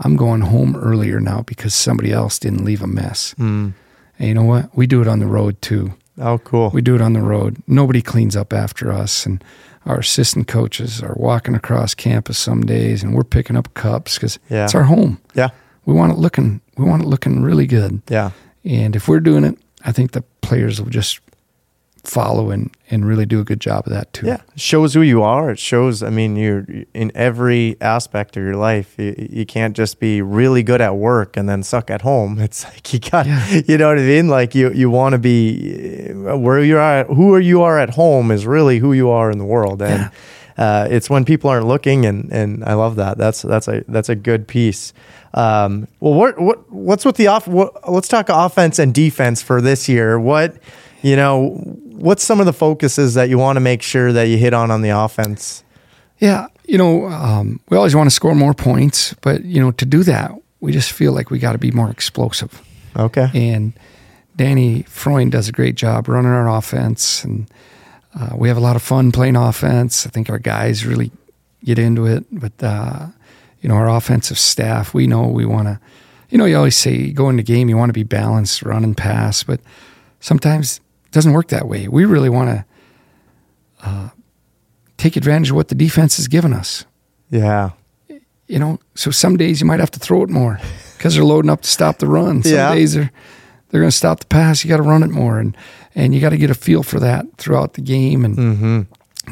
I'm going home earlier now because somebody else didn't leave a mess. Mm. And you know what? We do it on the road too. Oh, cool. We do it on the road. Nobody cleans up after us. And our assistant coaches are walking across campus some days and we're picking up cups because Yeah. it's our home. yeah. We want it looking we want it looking really good. Yeah. And if we're doing it, I think the players will just follow and, and really do a good job of that too. Yeah, it shows who you are. It shows. I mean, you're in every aspect of your life. You, you can't just be really good at work and then suck at home. [laughs] It's like you got, Yeah. you know what I mean. Like you, you want to be uh, where you are. At, who you are at home is really who you are in the world, and uh, it's when people aren't looking. And and I love that. That's that's a that's a good piece. Um, well, what what what's with the off? What, let's talk offense and defense for this year. What you know, what's some of the focuses that you want to make sure that you hit on on the offense? Yeah, you know, um, we always want to score more points, but you know, to do that, we just feel like we got to be more explosive. Okay. And Danny Freund does a great job running our offense, and uh, we have a lot of fun playing offense. I think our guys really get into it, but uh, you know, our offensive staff, we know we want to. You know, you always say you go game, you want to be balanced, run and pass, but sometimes it doesn't work that way. We really want to uh, take advantage of what the defense has given us Yeah. you know, so some days you might have to throw it more because they're loading up to stop the run. Some Yeah. days they're they're going to stop the pass. You got to run it more, and and you got to get a feel for that throughout the game. And Mm-hmm.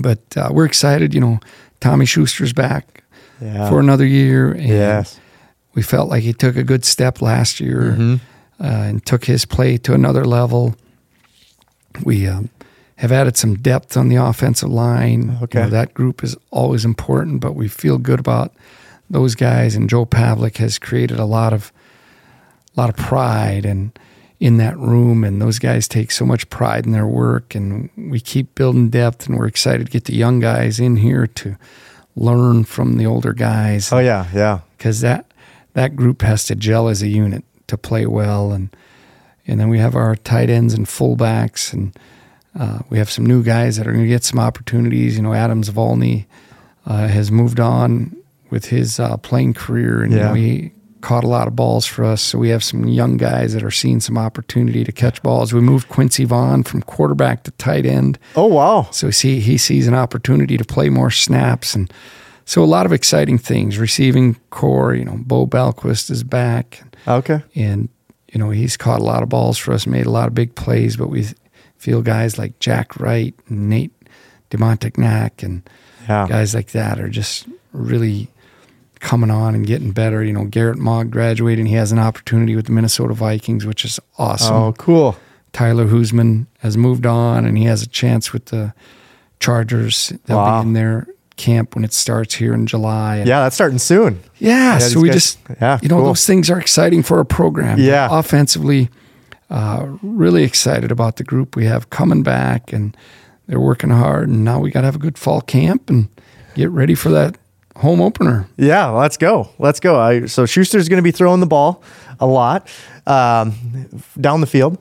but uh, we're excited. You know, Tommy Schuster's back Yeah. for another year, and yes. we felt like he took a good step last year Mhm. uh, and took his play to another level. We um, have added some depth on the offensive line. Okay. You know, that group is always important, but we feel good about those guys. And Joe Pavlik has created a lot of, a lot of pride and in that room. And those guys take so much pride in their work. And we keep building depth. And we're excited to get the young guys in here to learn from the older guys Oh yeah. Yeah. because that that group has to gel as a unit to play well, and and then we have our tight ends and fullbacks, and uh, we have some new guys that are going to get some opportunities. You know, Adams Volney uh, has moved on with his uh, playing career, and you Yeah. know, he caught a lot of balls for us. So we have some young guys that are seeing some opportunity to catch balls. We moved Quincy Vaughn from quarterback to tight end. Oh wow. So see, he sees an opportunity to play more snaps, and so a lot of exciting things. Receiving core, you know, Bo Belquist is back, Okay. and you know he's caught a lot of balls for us, made a lot of big plays. But we feel guys like Jack Wright, and Nate Demontignac, and Yeah. guys like that are just really coming on and getting better. You know, Garrett Maag graduating, he has an opportunity with the Minnesota Vikings, which is awesome. Oh cool. Tyler Hoosman has moved on and he has a chance with the Chargers. They'll Wow. be in their camp when it starts here in July. And Yeah, that's starting soon. yeah, these so we guys- just, yeah, you know, cool. those things are exciting for our program. Yeah. Offensively, uh, really excited about the group we have coming back and they're working hard. And now we got to have a good fall camp and get ready for that home opener. Yeah, let's go. Let's go. I, so Schuster's going to be throwing the ball a lot um, down the field.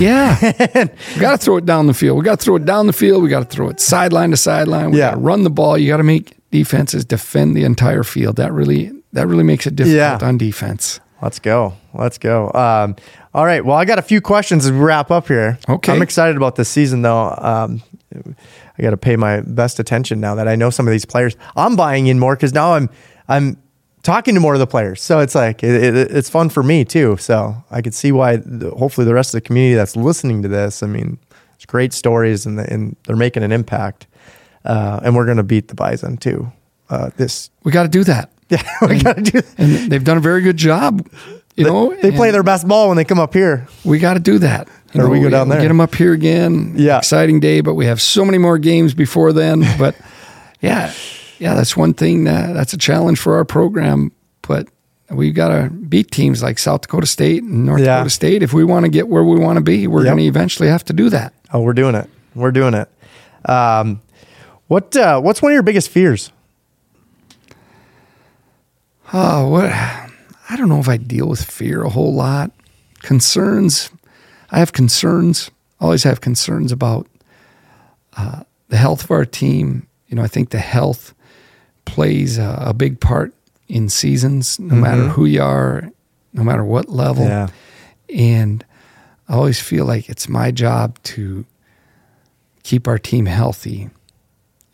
Yeah. [laughs] we got to throw it down the field. We got to throw it down the field. We got to throw it sideline to sideline. We Yeah. got to run the ball. You got to make defenses defend the entire field. That really that really makes it difficult Yeah. on defense. Let's go. Let's go. Um, all right. Well, I got a few questions as we wrap up here. Okay. I'm excited about this season, though. Um, I got to pay my best attention now that I know some of these players. I'm buying in more because now I'm I'm talking to more of the players. So it's like it, it, it's fun for me too. So I could see why. The, hopefully, the rest of the community that's listening to this. I mean, it's great stories, and, the, and they're making an impact. Uh, and we're going to beat the Bison too. Uh, this We got to do that. [laughs] yeah, we got to do. And they've done a very good job. You know, They play their best ball when they come up here. We got to do that. You Or we go down there. Get them up here again. Yeah. Exciting day, but we have so many more games before then. But [laughs] yeah, yeah, that's one thing. That, that's a challenge for our program. But we've got to beat teams like South Dakota State and North Yeah. Dakota State if we want to get where we want to be. We're Yep. going to eventually have to do that. Oh, we're doing it. We're doing it. Um, what uh, What's one of your biggest fears? Oh, what? I don't know if I deal with fear a whole lot. Concerns. I have concerns. Always have concerns about uh, the health of our team. You know, I think the health plays a, a big part in seasons, no mm-hmm. matter who you are, no matter what level. Yeah. And I always feel like it's my job to keep our team healthy.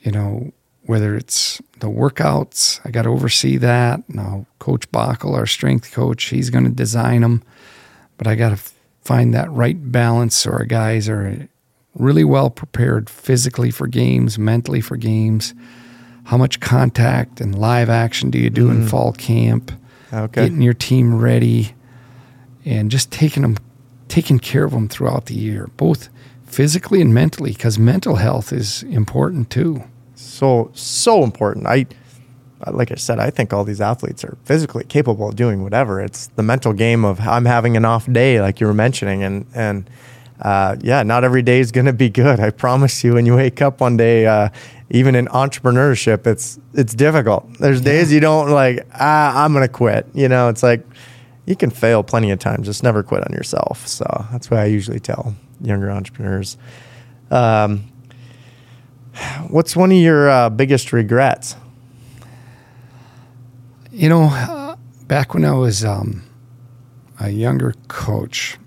You know, whether it's the workouts, I got to oversee that. Now, Coach Backel, our strength coach, he's going to design them, but I got to find that right balance so our guys are really well prepared physically for games, mentally for games. How much contact and live action do you do in mm. fall camp? Okay. Getting your team ready and just taking them, taking care of them throughout the year, both physically and mentally, because mental health is important too. so so important. I like I said, I think all these athletes are physically capable of doing whatever. It's the mental game of I'm having an off day, like you were mentioning, and and uh, yeah, not every day is going to be good. I promise you. When you wake up one day, uh, even in entrepreneurship, it's it's difficult. There's days you don't like. Ah, I'm going to quit. You know, it's like you can fail plenty of times. Just never quit on yourself. So that's why I usually tell younger entrepreneurs. Um, what's one of your uh, biggest regrets? You know, uh, back when I was um, a younger coach,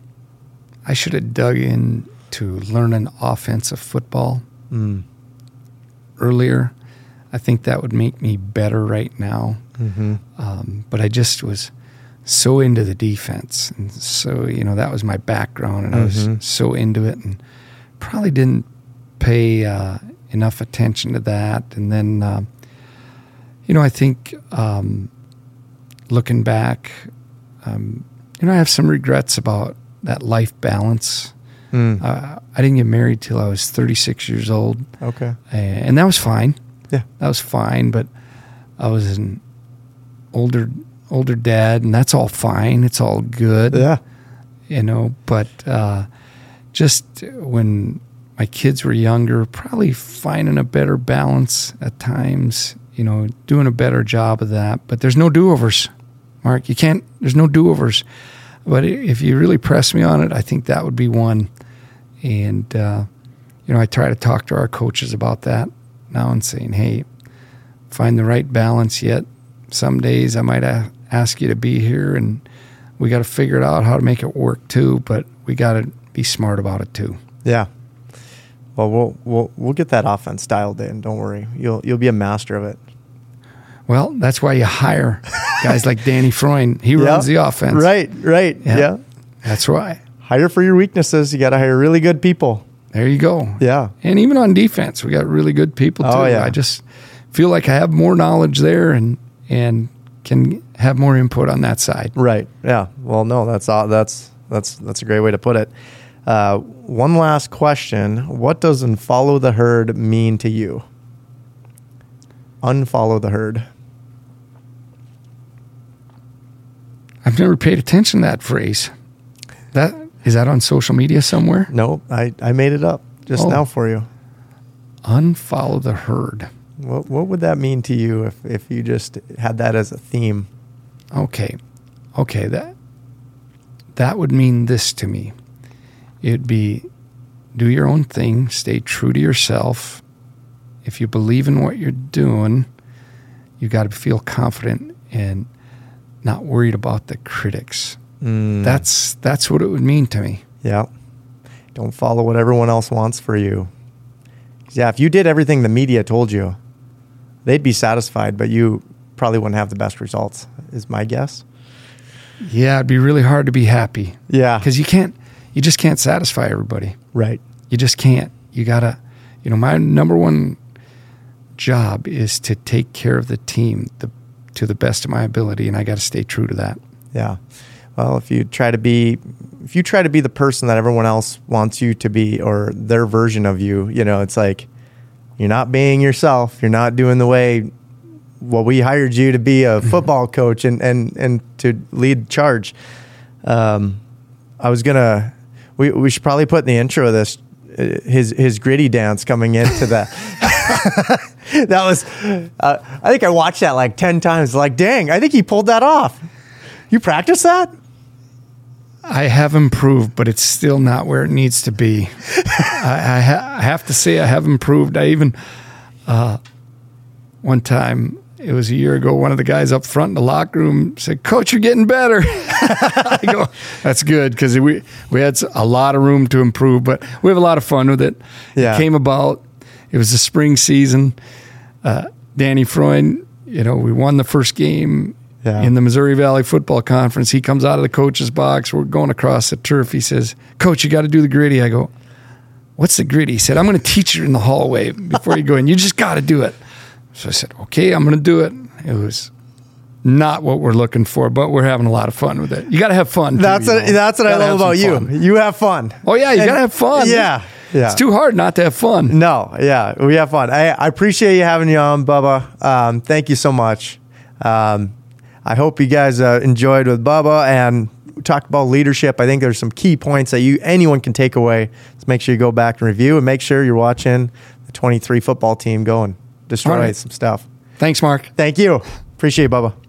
I should have dug in to learning offensive football Mm. earlier. I think that would make me better right now. Mm-hmm. Um, but I just was so into the defense, and so you know that was my background, and I Mhm. was so into it, and probably didn't pay uh, enough attention to that. And then, uh, you know, I think um, looking back, um, you know, I have some regrets about that life balance. Mm. Uh, I didn't get married till I was 36 years old, Okay. and that was fine. Yeah. that was fine. But I was an older older dad, and that's all fine. It's all good, Yeah. you know. But uh, just when my kids were younger, probably finding a better balance at times. You know, doing a better job of that. But there's no do overs, Mark. You can't. There's no do overs. But if you really press me on it, I think that would be one. And uh, you know, I try to talk to our coaches about that now and saying, "Hey, find the right balance." Yet some days I might ask you to be here, and we got to figure it out how to make it work too. But we got to be smart about it too. Yeah. Well, we'll we'll we'll get that offense dialed in. Don't worry. You'll you'll be a master of it. Well, that's why you hire guys like Danny Freund. He [laughs] runs the offense. Right. Right. Yeah. Yeah. That's why. Hire for your weaknesses. You got to hire really good people. There you go. Yeah. And even on defense, we got really good people too. Oh, yeah. I just feel like I have more knowledge there and and can have more input on that side. Right. Yeah. Well, no, that's uh, that's that's that's a great way to put it. Uh, one last question: What does "unfollow the herd" mean to you? Unfollow the herd. I've never paid attention to that phrase. That is that on social media somewhere? No, I I made it up just Oh. now for you. Unfollow the herd. What what would that mean to you if if you just had that as a theme? Okay. Okay, that that would mean this to me. It'd be do your own thing, stay true to yourself. If you believe in what you're doing, you got to feel confident and not worried about the critics. Mm. That's that's what it would mean to me. Yeah. Don't follow what everyone else wants for you. Yeah, if you did everything the media told you, they'd be satisfied, but you probably wouldn't have the best results, is my guess. Yeah, it'd be really hard to be happy Yeah. because you can't, you just can't satisfy everybody. Right. You just can't. You gotta, you know, my number one job is to take care of the team the, to the best of my ability, and I got to stay true to that. Yeah. Well, if you try to be if you try to be the person that everyone else wants you to be or their version of you, you know, it's like you're not being yourself. You're not doing the way well we hired you to be a [laughs] football coach and and and to lead charge. Um I was going to we we should probably put in the intro of this uh, his his gritty dance coming into the [laughs] [laughs] that was uh, I think I watched that like 10 times like dang, I think he pulled that off. You practice that? I have improved, but it's still not where it needs to be. [laughs] I, I, ha- I have to say I have improved. I even uh, one time it was a year ago. One of the guys up front in the locker room said, "Coach, you're getting better." [laughs] I go, "That's good because we we had a lot of room to improve, but we have a lot of fun with it." Yeah. It came about. It was the spring season. Uh, Danny Freund, you know, we won the first game Yeah. in the Missouri Valley Football Conference. He comes out of the coach's box. We're going across the turf. He says, Coach, you got to do the gritty. I go, What's the gritty? He said, I'm going to teach you in the hallway before you go in. You just got to do it. So I said, Okay, I'm going to do it. It was not what we're looking for, but we're having a lot of fun with it. You got to have fun. too, That's you what, know. that's what I love about you. fun. You have fun. Oh, yeah, you got to have fun. Yeah. Yeah. It's too hard not to have fun. no, yeah, we have fun. I, I appreciate you having you on, Bubba. Um, thank you so much. Um, I hope you guys uh, enjoyed with Bubba and talked about leadership. I think there's some key points that you anyone can take away. So make sure you go back and review and make sure you're watching the 23 football team go and destroy right. some stuff. Thanks, Mark. Thank you. Appreciate it, Bubba.